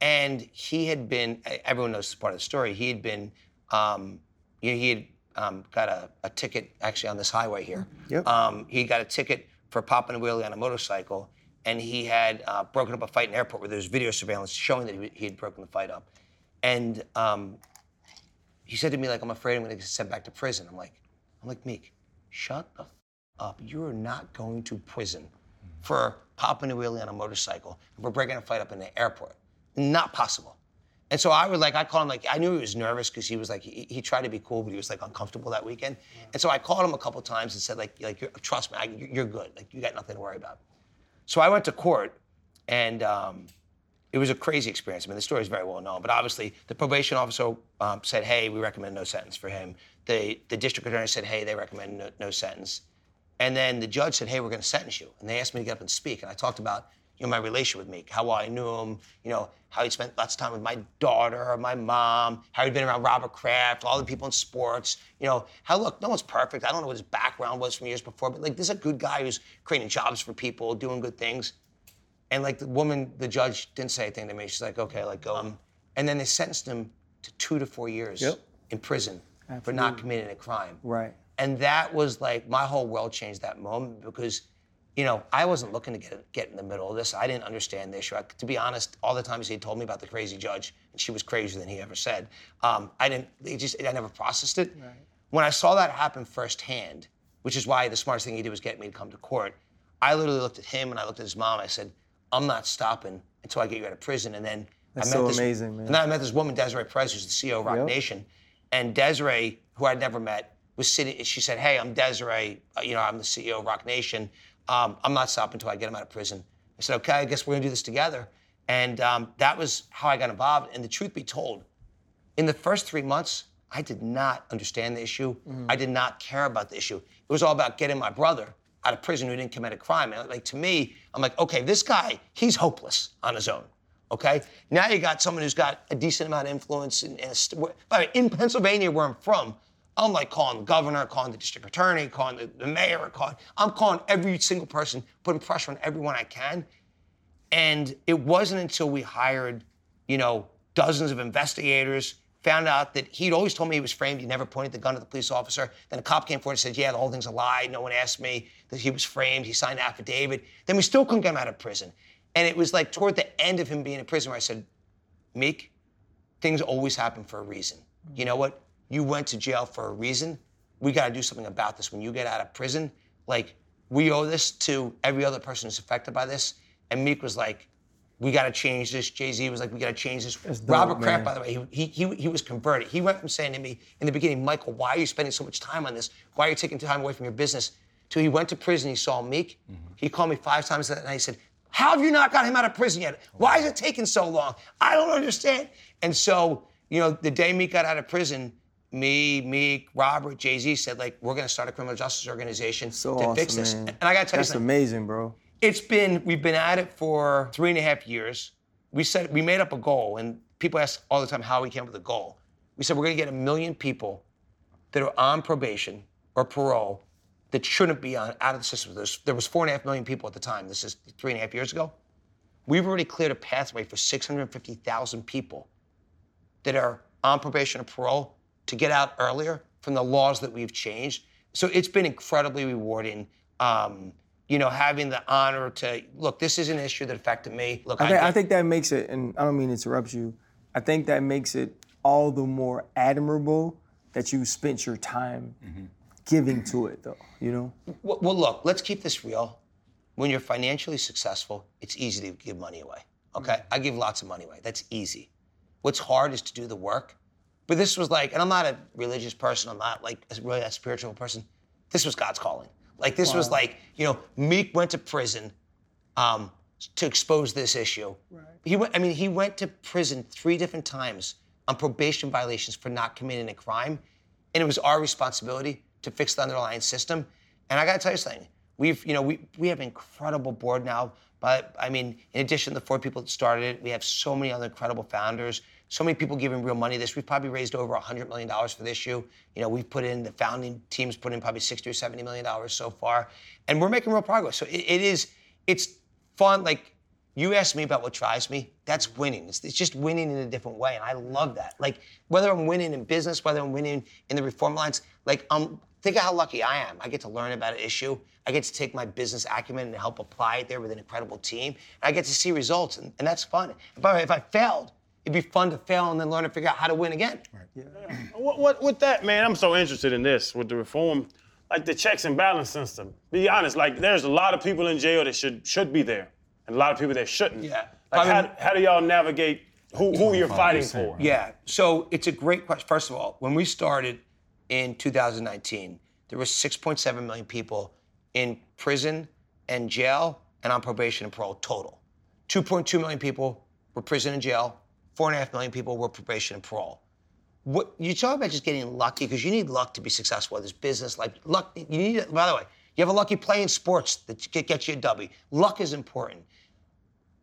Speaker 4: And he had been, everyone knows this part of the story, he had been, um, you know, he had um, got a, a ticket actually on this highway here.
Speaker 1: Yep.
Speaker 4: Um, he got a ticket for popping a wheelie on a motorcycle. And he had uh, broken up a fight in the airport where there was video surveillance showing that he, he had broken the fight up. And um, he said to me, like, I'm afraid I'm gonna get sent back to prison. I'm like, I'm like, Meek, shut the f- up. You are not going to prison for popping a wheelie on a motorcycle and for breaking a fight up in the airport. Not possible. And so I would like, I called him like, I knew he was nervous because he was like, he, he tried to be cool, but he was like uncomfortable that weekend. And so I called him a couple times and said like, like, you're, trust me, I, you're good. Like, you got nothing to worry about. So I went to court, and um, it was a crazy experience. I mean, the story is very well known, but obviously the probation officer um, said, "Hey, we recommend no sentence for him." The the district attorney said, "Hey, they recommend no, no sentence," and then the judge said, "Hey, we're going to sentence you." And they asked me to get up and speak, and I talked about you know my relation with Meek, how well I knew him, you know how he spent lots of time with my daughter, my mom, how he'd been around Robert Kraft, all the people in sports, you know how look, no one's perfect. I don't know what his background was from years before, but like this is a good guy who's creating jobs for people, doing good things. And like the woman, the judge didn't say anything to me. She's like, okay, like go. Um, and then they sentenced him to two to four years
Speaker 1: Yep.
Speaker 4: in prison for not committing a crime.
Speaker 1: Right.
Speaker 4: And that was like my whole world changed that moment because, you know, I wasn't looking to get get in the middle of this. I didn't understand the issue. I, to be honest, all the times he told me about the crazy judge, and she was crazier than he ever said. Um, I didn't. It just I never processed it. When I saw that happen firsthand, which is why the smartest thing he did was get me to come to court. I literally looked at him and I looked at his mom. I said, "I'm not stopping until I get you out of prison." And then
Speaker 1: That's
Speaker 4: I met
Speaker 1: so
Speaker 4: this,
Speaker 1: amazing, man.
Speaker 4: And then I met this woman, Desiree Perez, who's the CEO of Roc
Speaker 1: Yep.
Speaker 4: Nation. And Desiree, who I'd never met, was sitting. She said, "Hey, I'm Desiree. Uh, you know, I'm the CEO of Roc Nation. Um, I'm not stopping until I get him out of prison." I said, "Okay, I guess we're gonna do this together." And um, that was how I got involved. And the truth be told, in the first three months, I did not understand the issue. I did not care about the issue. It was all about getting my brother out of prison who didn't commit a crime. And like to me, I'm like, okay, this guy, he's hopeless on his own. Okay, now you got someone who's got a decent amount of influence in, in, a in Pennsylvania, where I'm from. I'm like calling the governor, calling the district attorney, calling the, the mayor, calling. I'm calling every single person, putting pressure on everyone I can. And it wasn't until we hired, you know, dozens of investigators, found out that he'd always told me he was framed. He never pointed the gun at the police officer. Then a cop came forward and said, yeah, the whole thing's a lie. No one asked me that he was framed. He signed an affidavit. Then we still couldn't get him out of prison. And it was like toward the end of him being in prison where I said, Meek, things always happen for a reason. You know what? You went to jail for a reason. We got to do something about this. When you get out of prison, like, we owe this to every other person who's affected by this. And Meek was like, we got to change this. Jay Z was like, we got to change this. Robert Kraft, by the way, he, he, he, was converted. He went from saying to me in the beginning, Michael, why are you spending so much time on this? Why are you taking time away from your business? Till he went to prison, he saw Meek. He called me five times that night. He said, How have you not got him out of prison yet? Why is it taking so long? I don't understand. And so, you know, the day Meek got out of prison, me, Meek, Robert, Jay Z said, like, we're going to start a criminal justice organization
Speaker 1: So
Speaker 4: to
Speaker 1: awesome,
Speaker 4: fix this.
Speaker 1: man.
Speaker 4: And I got to tell you
Speaker 1: That's
Speaker 4: something.
Speaker 1: amazing, bro.
Speaker 4: It's been we've been at it for three and a half years. We said we made up a goal, and people ask all the time how we came up with a goal. We said we're going to get a million people that are on probation or parole that shouldn't be on out of the system. There's, there was four and a half million people at the time. This is three and a half years ago. We've already cleared a pathway for 650,000 people that are on probation or parole to get out earlier from the laws that we've changed. so it's been incredibly rewarding. Um, you know, having the honor to look. This is an issue that affected me. Look,
Speaker 1: I think,
Speaker 4: get-
Speaker 1: I think that makes it, and I don't mean to interrupt you. I think that makes it all the more admirable that you spent your time giving to it, though. You know,
Speaker 4: Well, well, look, let's keep this real. When you're financially successful, it's easy to give money away. Okay? I give lots of money away. That's easy. What's hard is to do the work. But this was like, and I'm not a religious person, I'm not like a, really a spiritual person. This was God's calling. Like, this was like, you know, Meek went to prison um, to expose this issue. Right. He went, I mean, he went to prison three different times on probation violations for not committing a crime. And it was our responsibility to fix the underlying system. And I gotta tell you something. We've, you know, we, we have an incredible board now. But I mean, in addition to the four people that started it, we have so many other incredible founders, so many people giving real money. This we've probably raised over $100 million for this issue. You know, we've put in the founding teams put in probably 60 or 70 million dollars so far, and we're making real progress. So it, it is, it's fun. Like you asked me about what drives me. That's winning. It's, it's just winning in a different way, and I love that. Like whether I'm winning in business, whether I'm winning in the Reform Alliance, like um, think of how lucky I am. I get to learn about an issue. I get to take my business acumen and help apply it there with an incredible team. And I get to see results, and, and that's fun. And by the way, if I failed, it'd be fun to fail and then learn to figure out how to win again. Right. Yeah.
Speaker 2: What, what, with that, man, I'm so interested in this with the reform, like the checks and balance system. Be honest, like there's a lot of people in jail that should should be there, and a lot of people that shouldn't.
Speaker 4: Yeah.
Speaker 2: Like
Speaker 4: I
Speaker 2: how,
Speaker 4: mean-
Speaker 2: how do y'all navigate who, who you're fighting for?
Speaker 4: Yeah. So it's a great question. First of all, when we started in 2019, there were 6.7 million people in prison and jail and on probation and parole total. 2.2 million people were prison and jail. Four and a half million people were probation and parole. What you talk about just getting lucky because you need luck to be successful. There's business like luck. You need. By the way, you have a lucky play in sports that get- gets you a W. Luck is important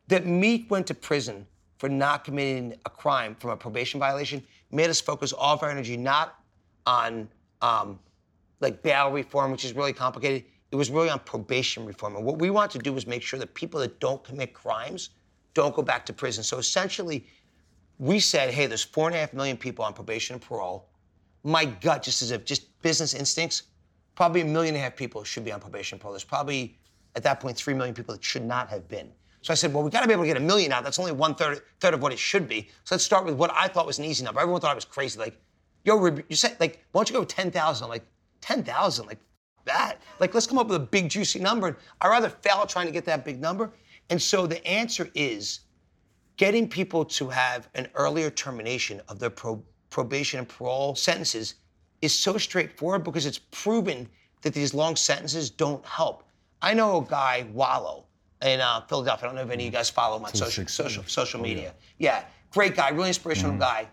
Speaker 4: that Meek went to prison for not committing a crime from a probation violation made us focus all of our energy not on um, like bail reform, which is really complicated. It was really on probation reform. And what we want to do is make sure that people that don't commit crimes don't go back to prison. So essentially, we said, hey, there's four and a half million people on probation and parole. My gut, just as if just business instincts, probably a million and a half people should be on probation and parole. There's probably at that point three million people that should not have been. So I said, well, we got to be able to get a million out. That's only one third, third of what it should be. So let's start with what I thought was an easy number. Everyone thought I was crazy. Like, yo, you said like, why don't you go ten thousand? Like, ten thousand, like that. Like, let's come up with a big juicy number. And I'd rather fail trying to get that big number. And so the answer is getting people to have an earlier termination of their pro- probation and parole sentences is so straightforward because it's proven that these long sentences don't help. I know a guy, Wallo, in uh, Philadelphia. I don't know if any of you guys follow him on social, social, social media. Yeah, great guy, really inspirational guy.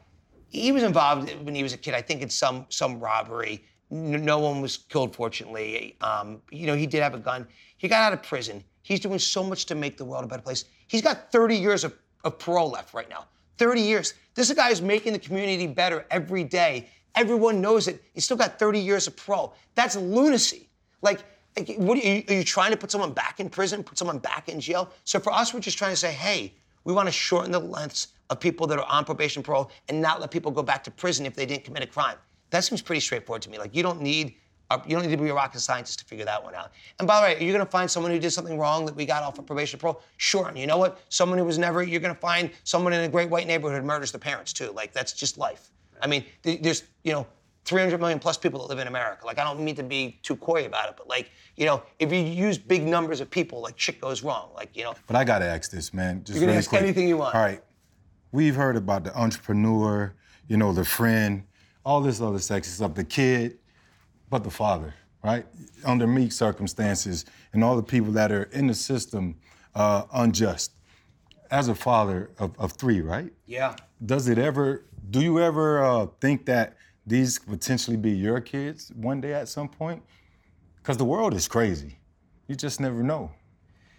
Speaker 4: He was involved when he was a kid, I think, in some some robbery. No one was killed, fortunately. Um, you know, he did have a gun. He got out of prison. He's doing so much to make the world a better place. He's got 30 years of, of parole left right now. 30 years. This is a guy who's making the community better every day. Everyone knows it. He's still got 30 years of parole. That's lunacy. Like, what are you, are you trying to put someone back in prison, put someone back in jail? So for us, we're just trying to say, hey, we want to shorten the lengths of people that are on probation parole and not let people go back to prison if they didn't commit a crime. That seems pretty straightforward to me. Like you don't need Uh, you don't need to be a rocket scientist to figure that one out. And by the way, are you going to find someone who did something wrong that we got off of probation parole? Sure. And you know what? Someone who was never. You're going to find someone in a great white neighborhood murders the parents too. Like that's just life. I mean, th- there's you know 300 million plus people that live in America. Like, I don't mean to be too coy about it, but like, you know, if you use big numbers of people, like shit goes wrong. Like, you know,
Speaker 3: But I gotta ask this, man. Just
Speaker 4: You can
Speaker 3: really
Speaker 4: ask
Speaker 3: quick.
Speaker 4: anything you want.
Speaker 3: All right. We've heard about the entrepreneur, you know, the friend, all this other sexy stuff, the kid, but the father, right? Under Meek circumstances, and all the people that are in the system uh, unjust. As a father of, of three, right?
Speaker 4: yeah.
Speaker 3: Does it ever, do you ever uh, think that these potentially be your kids one day at some point? Because the world is crazy. You just never know.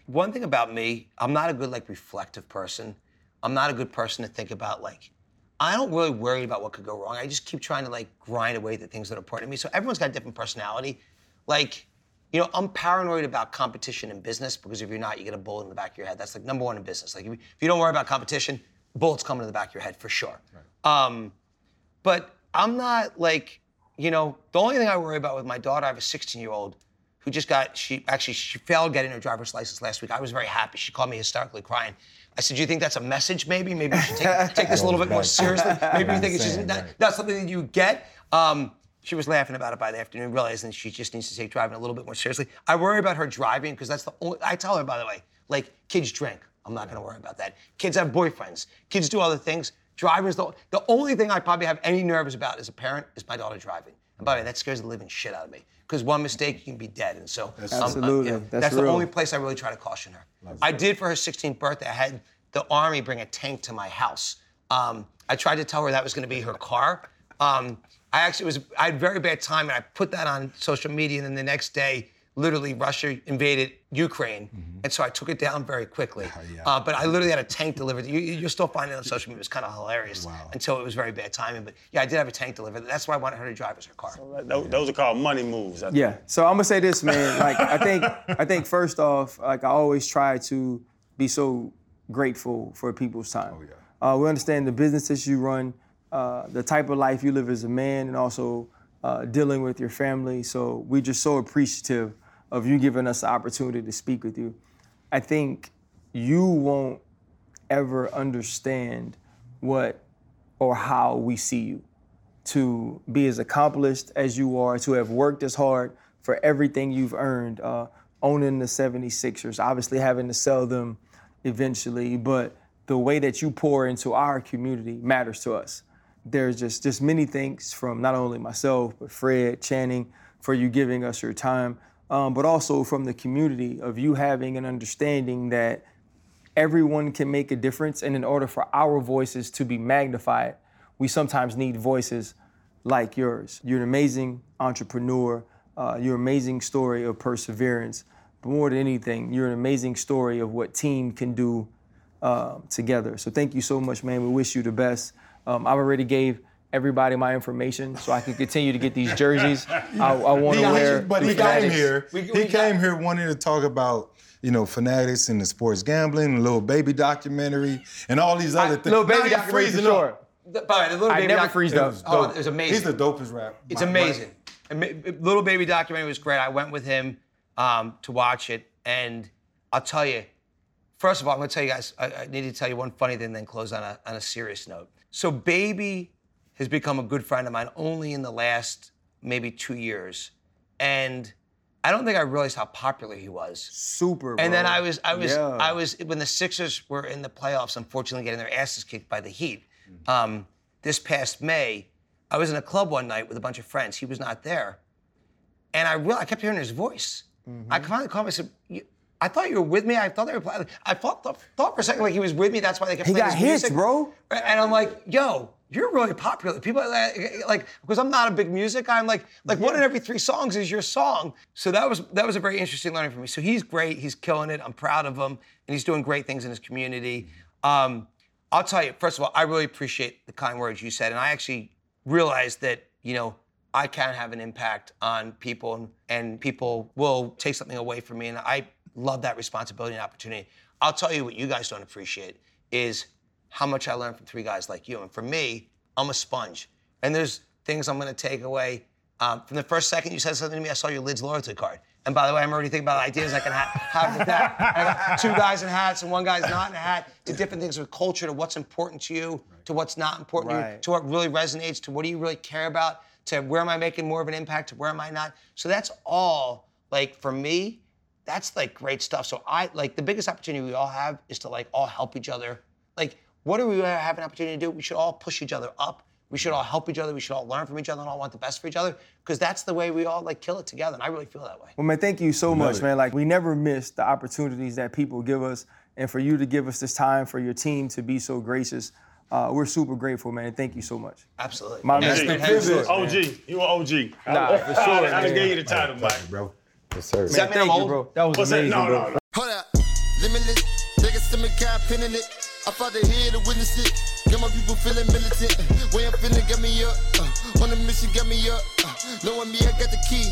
Speaker 4: One thing about me, I'm not a good like reflective person. I'm not a good person to think about like. I don't really worry about what could go wrong. I just keep trying to like grind away at the things that are important to me. So everyone's got a different personality. Like, you know, I'm paranoid about competition in business because if you're not, you get a bullet in the back of your head. That's like number one in business. Like if you, don't worry about competition, bullets coming in the back of your head for sure. Um, but I'm not like, you know, the only thing I worry about with my daughter, I have a 16 year old who just got, she actually, she failed getting her driver's license last week. I was very happy. She called me hysterically crying. I said, Do you think that's a message maybe? Maybe you should take, take this a little bit more seriously. Maybe you think it's just not,
Speaker 3: right.
Speaker 4: not something that you get. Um, she was laughing about it by the afternoon, realizing she just needs to take driving a little bit more seriously. I worry about her driving because that's the only, I tell her, by the way, like, kids drink. I'm not gonna worry about that. Kids have boyfriends. Kids do other things. Driving's the, the only thing I probably have any nerves about as a parent is my daughter driving. And by the way, that scares the living shit out of me. Because one mistake, you can be dead. And so, um, uh,
Speaker 1: Absolutely.
Speaker 4: you know,
Speaker 1: That's
Speaker 4: that's the only place I really try to caution her. I did for her 16th birthday. I had the army bring a tank to my house. Um, I tried to tell her that was going to be her car. Um, I actually was I had very bad time, and I put that on social media. And then the next day, literally, Russia invaded Ukraine, and so I took it down very quickly.
Speaker 3: yeah.
Speaker 4: Uh, but I literally had a tank delivered. You, you're still finding it on social media. It was kind of hilarious until it was very bad timing. But yeah, I did have a tank delivered. That's why I wanted her to drive as her car.
Speaker 2: Those, those are called money moves. I think.
Speaker 1: Yeah. So I'm gonna say this, man. Like I think I think first off, like I always try to be so grateful for people's time.
Speaker 3: Oh, yeah.
Speaker 1: Uh, we understand the businesses you run, uh, the type of life you live as a man, and also uh, dealing with your family. So we're just so appreciative of you giving us the opportunity to speak with you. I think you won't ever understand what or how we see you to be as accomplished as you are, to have worked as hard for everything you've earned, uh, owning the 76ers, obviously having to sell them eventually, but the way that you pour into our community matters to us. There's just just many thanks from not only myself, but Fred, Channing, for you giving us your time, um, but also from the community of you having an understanding that everyone can make a difference. And in order for our voices to be magnified, we sometimes need voices like yours. You're an amazing entrepreneur. Uh, you're amazing story of perseverance. But more than anything, you're an amazing story of what team can do um, together. So thank you so much, man. We wish you the best. Um, I've already gave everybody my information so I can continue to get these jerseys. I, I want to
Speaker 3: He-
Speaker 1: wear.
Speaker 3: but
Speaker 1: the
Speaker 3: he came here.
Speaker 4: We-
Speaker 3: he
Speaker 4: we
Speaker 3: came
Speaker 4: got-
Speaker 3: here wanting to talk about you know Fanatics and the sports gambling, the Lil Baby documentary, and all these other things. Lil
Speaker 1: Baby
Speaker 3: he
Speaker 1: documentary for
Speaker 3: freezing
Speaker 1: sure.
Speaker 4: The- by the way, the little
Speaker 1: I
Speaker 4: baby
Speaker 1: never
Speaker 4: doc-
Speaker 1: freeze
Speaker 3: It
Speaker 4: Oh,
Speaker 3: dope.
Speaker 4: it was amazing.
Speaker 3: He's the dopest rap.
Speaker 4: It's
Speaker 3: Right.
Speaker 4: amazing. Ama- Lil Baby documentary was great. I went with him um, to watch it, and I'll tell you. First of all, I'm going to tell you guys. I, I need to tell you one funny thing, then close on a on a serious note. So, baby has become a good friend of mine only in the last maybe two years, and I don't think I realized how popular he was.
Speaker 1: Super.
Speaker 4: And then. I was, I was,
Speaker 1: Yeah.
Speaker 4: I was when the Sixers were in the playoffs, unfortunately getting their asses kicked by the Heat. Um, this past May, I was in a club one night with a bunch of friends. He was not there, and I real I kept hearing his voice. I finally called him. I said, "I thought you were with me. I thought they were playing. I thought, thought, thought for a second like he was with me. That's why they kept
Speaker 1: He
Speaker 4: playing
Speaker 1: got
Speaker 4: his
Speaker 1: hits,
Speaker 4: music.
Speaker 1: bro.
Speaker 4: And I'm like, yo, you're really popular. People eh, eh, eh, like, like because I'm not a big music guy. I'm like, like one in every three songs is your song. So that was that was a very interesting learning for me. So he's great. He's killing it. I'm proud of him, and he's doing great things in his community. Um, I'll tell you, first of all, I really appreciate the kind words you said, and I actually realized that you know I can have an impact on people, and, and people will take something away from me, and I love that responsibility and opportunity. I'll tell you what you guys don't appreciate is how much I learned from three guys like you. And for me, I'm a sponge. And there's things I'm gonna take away. Um, from the first second you said something to me, I saw your Lids loyalty card. And by the way, I'm already thinking about ideas I can ha- have with that. I got two guys in hats and one guy's not in a hat. To different things with culture, to what's important to you, to what's not important to you, to what really resonates, to what do you really care about, to where am I making more of an impact, to where am I not. So that's all like for me, that's like great stuff. So I like the biggest opportunity we all have is to like all help each other. Like, what do we have an opportunity to do? We should all push each other up. We should all help each other. We should all learn from each other and all want the best for each other because that's the way we all like kill it together. And I really feel that way.
Speaker 1: Well, man, thank you so much, man. Like, we never miss the opportunities that people give us, and for you to give us this time, for your team to be so gracious, uh, we're super grateful, man. Thank you so much.
Speaker 4: Absolutely.
Speaker 1: My man.
Speaker 4: week, have you-
Speaker 2: OG, you an OG.
Speaker 1: Nah, for sure,
Speaker 2: I, I
Speaker 1: man.
Speaker 2: gave you the title, Mike.
Speaker 3: bro. Yes, sir.
Speaker 4: Does that mean I'm
Speaker 1: Thank you, bro. That was
Speaker 2: What's that?
Speaker 1: amazing,
Speaker 2: No,
Speaker 1: bro.
Speaker 2: no, no.
Speaker 5: Hold up. Limitless. Niggas to me, got pin in it. I fought the head to witness it. Got my people feeling militant. Way I'm feeling got me up. Uh, on the mission got me up. Uh, knowing me, I got the key.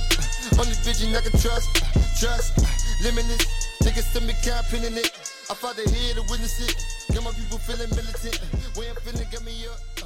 Speaker 5: Uh, on vision I can trust. Uh, trust. Uh, limitless. Niggas to me, pin in it. I fought the head to witness it. Got my people feeling militant. Way I'm feeling got me up.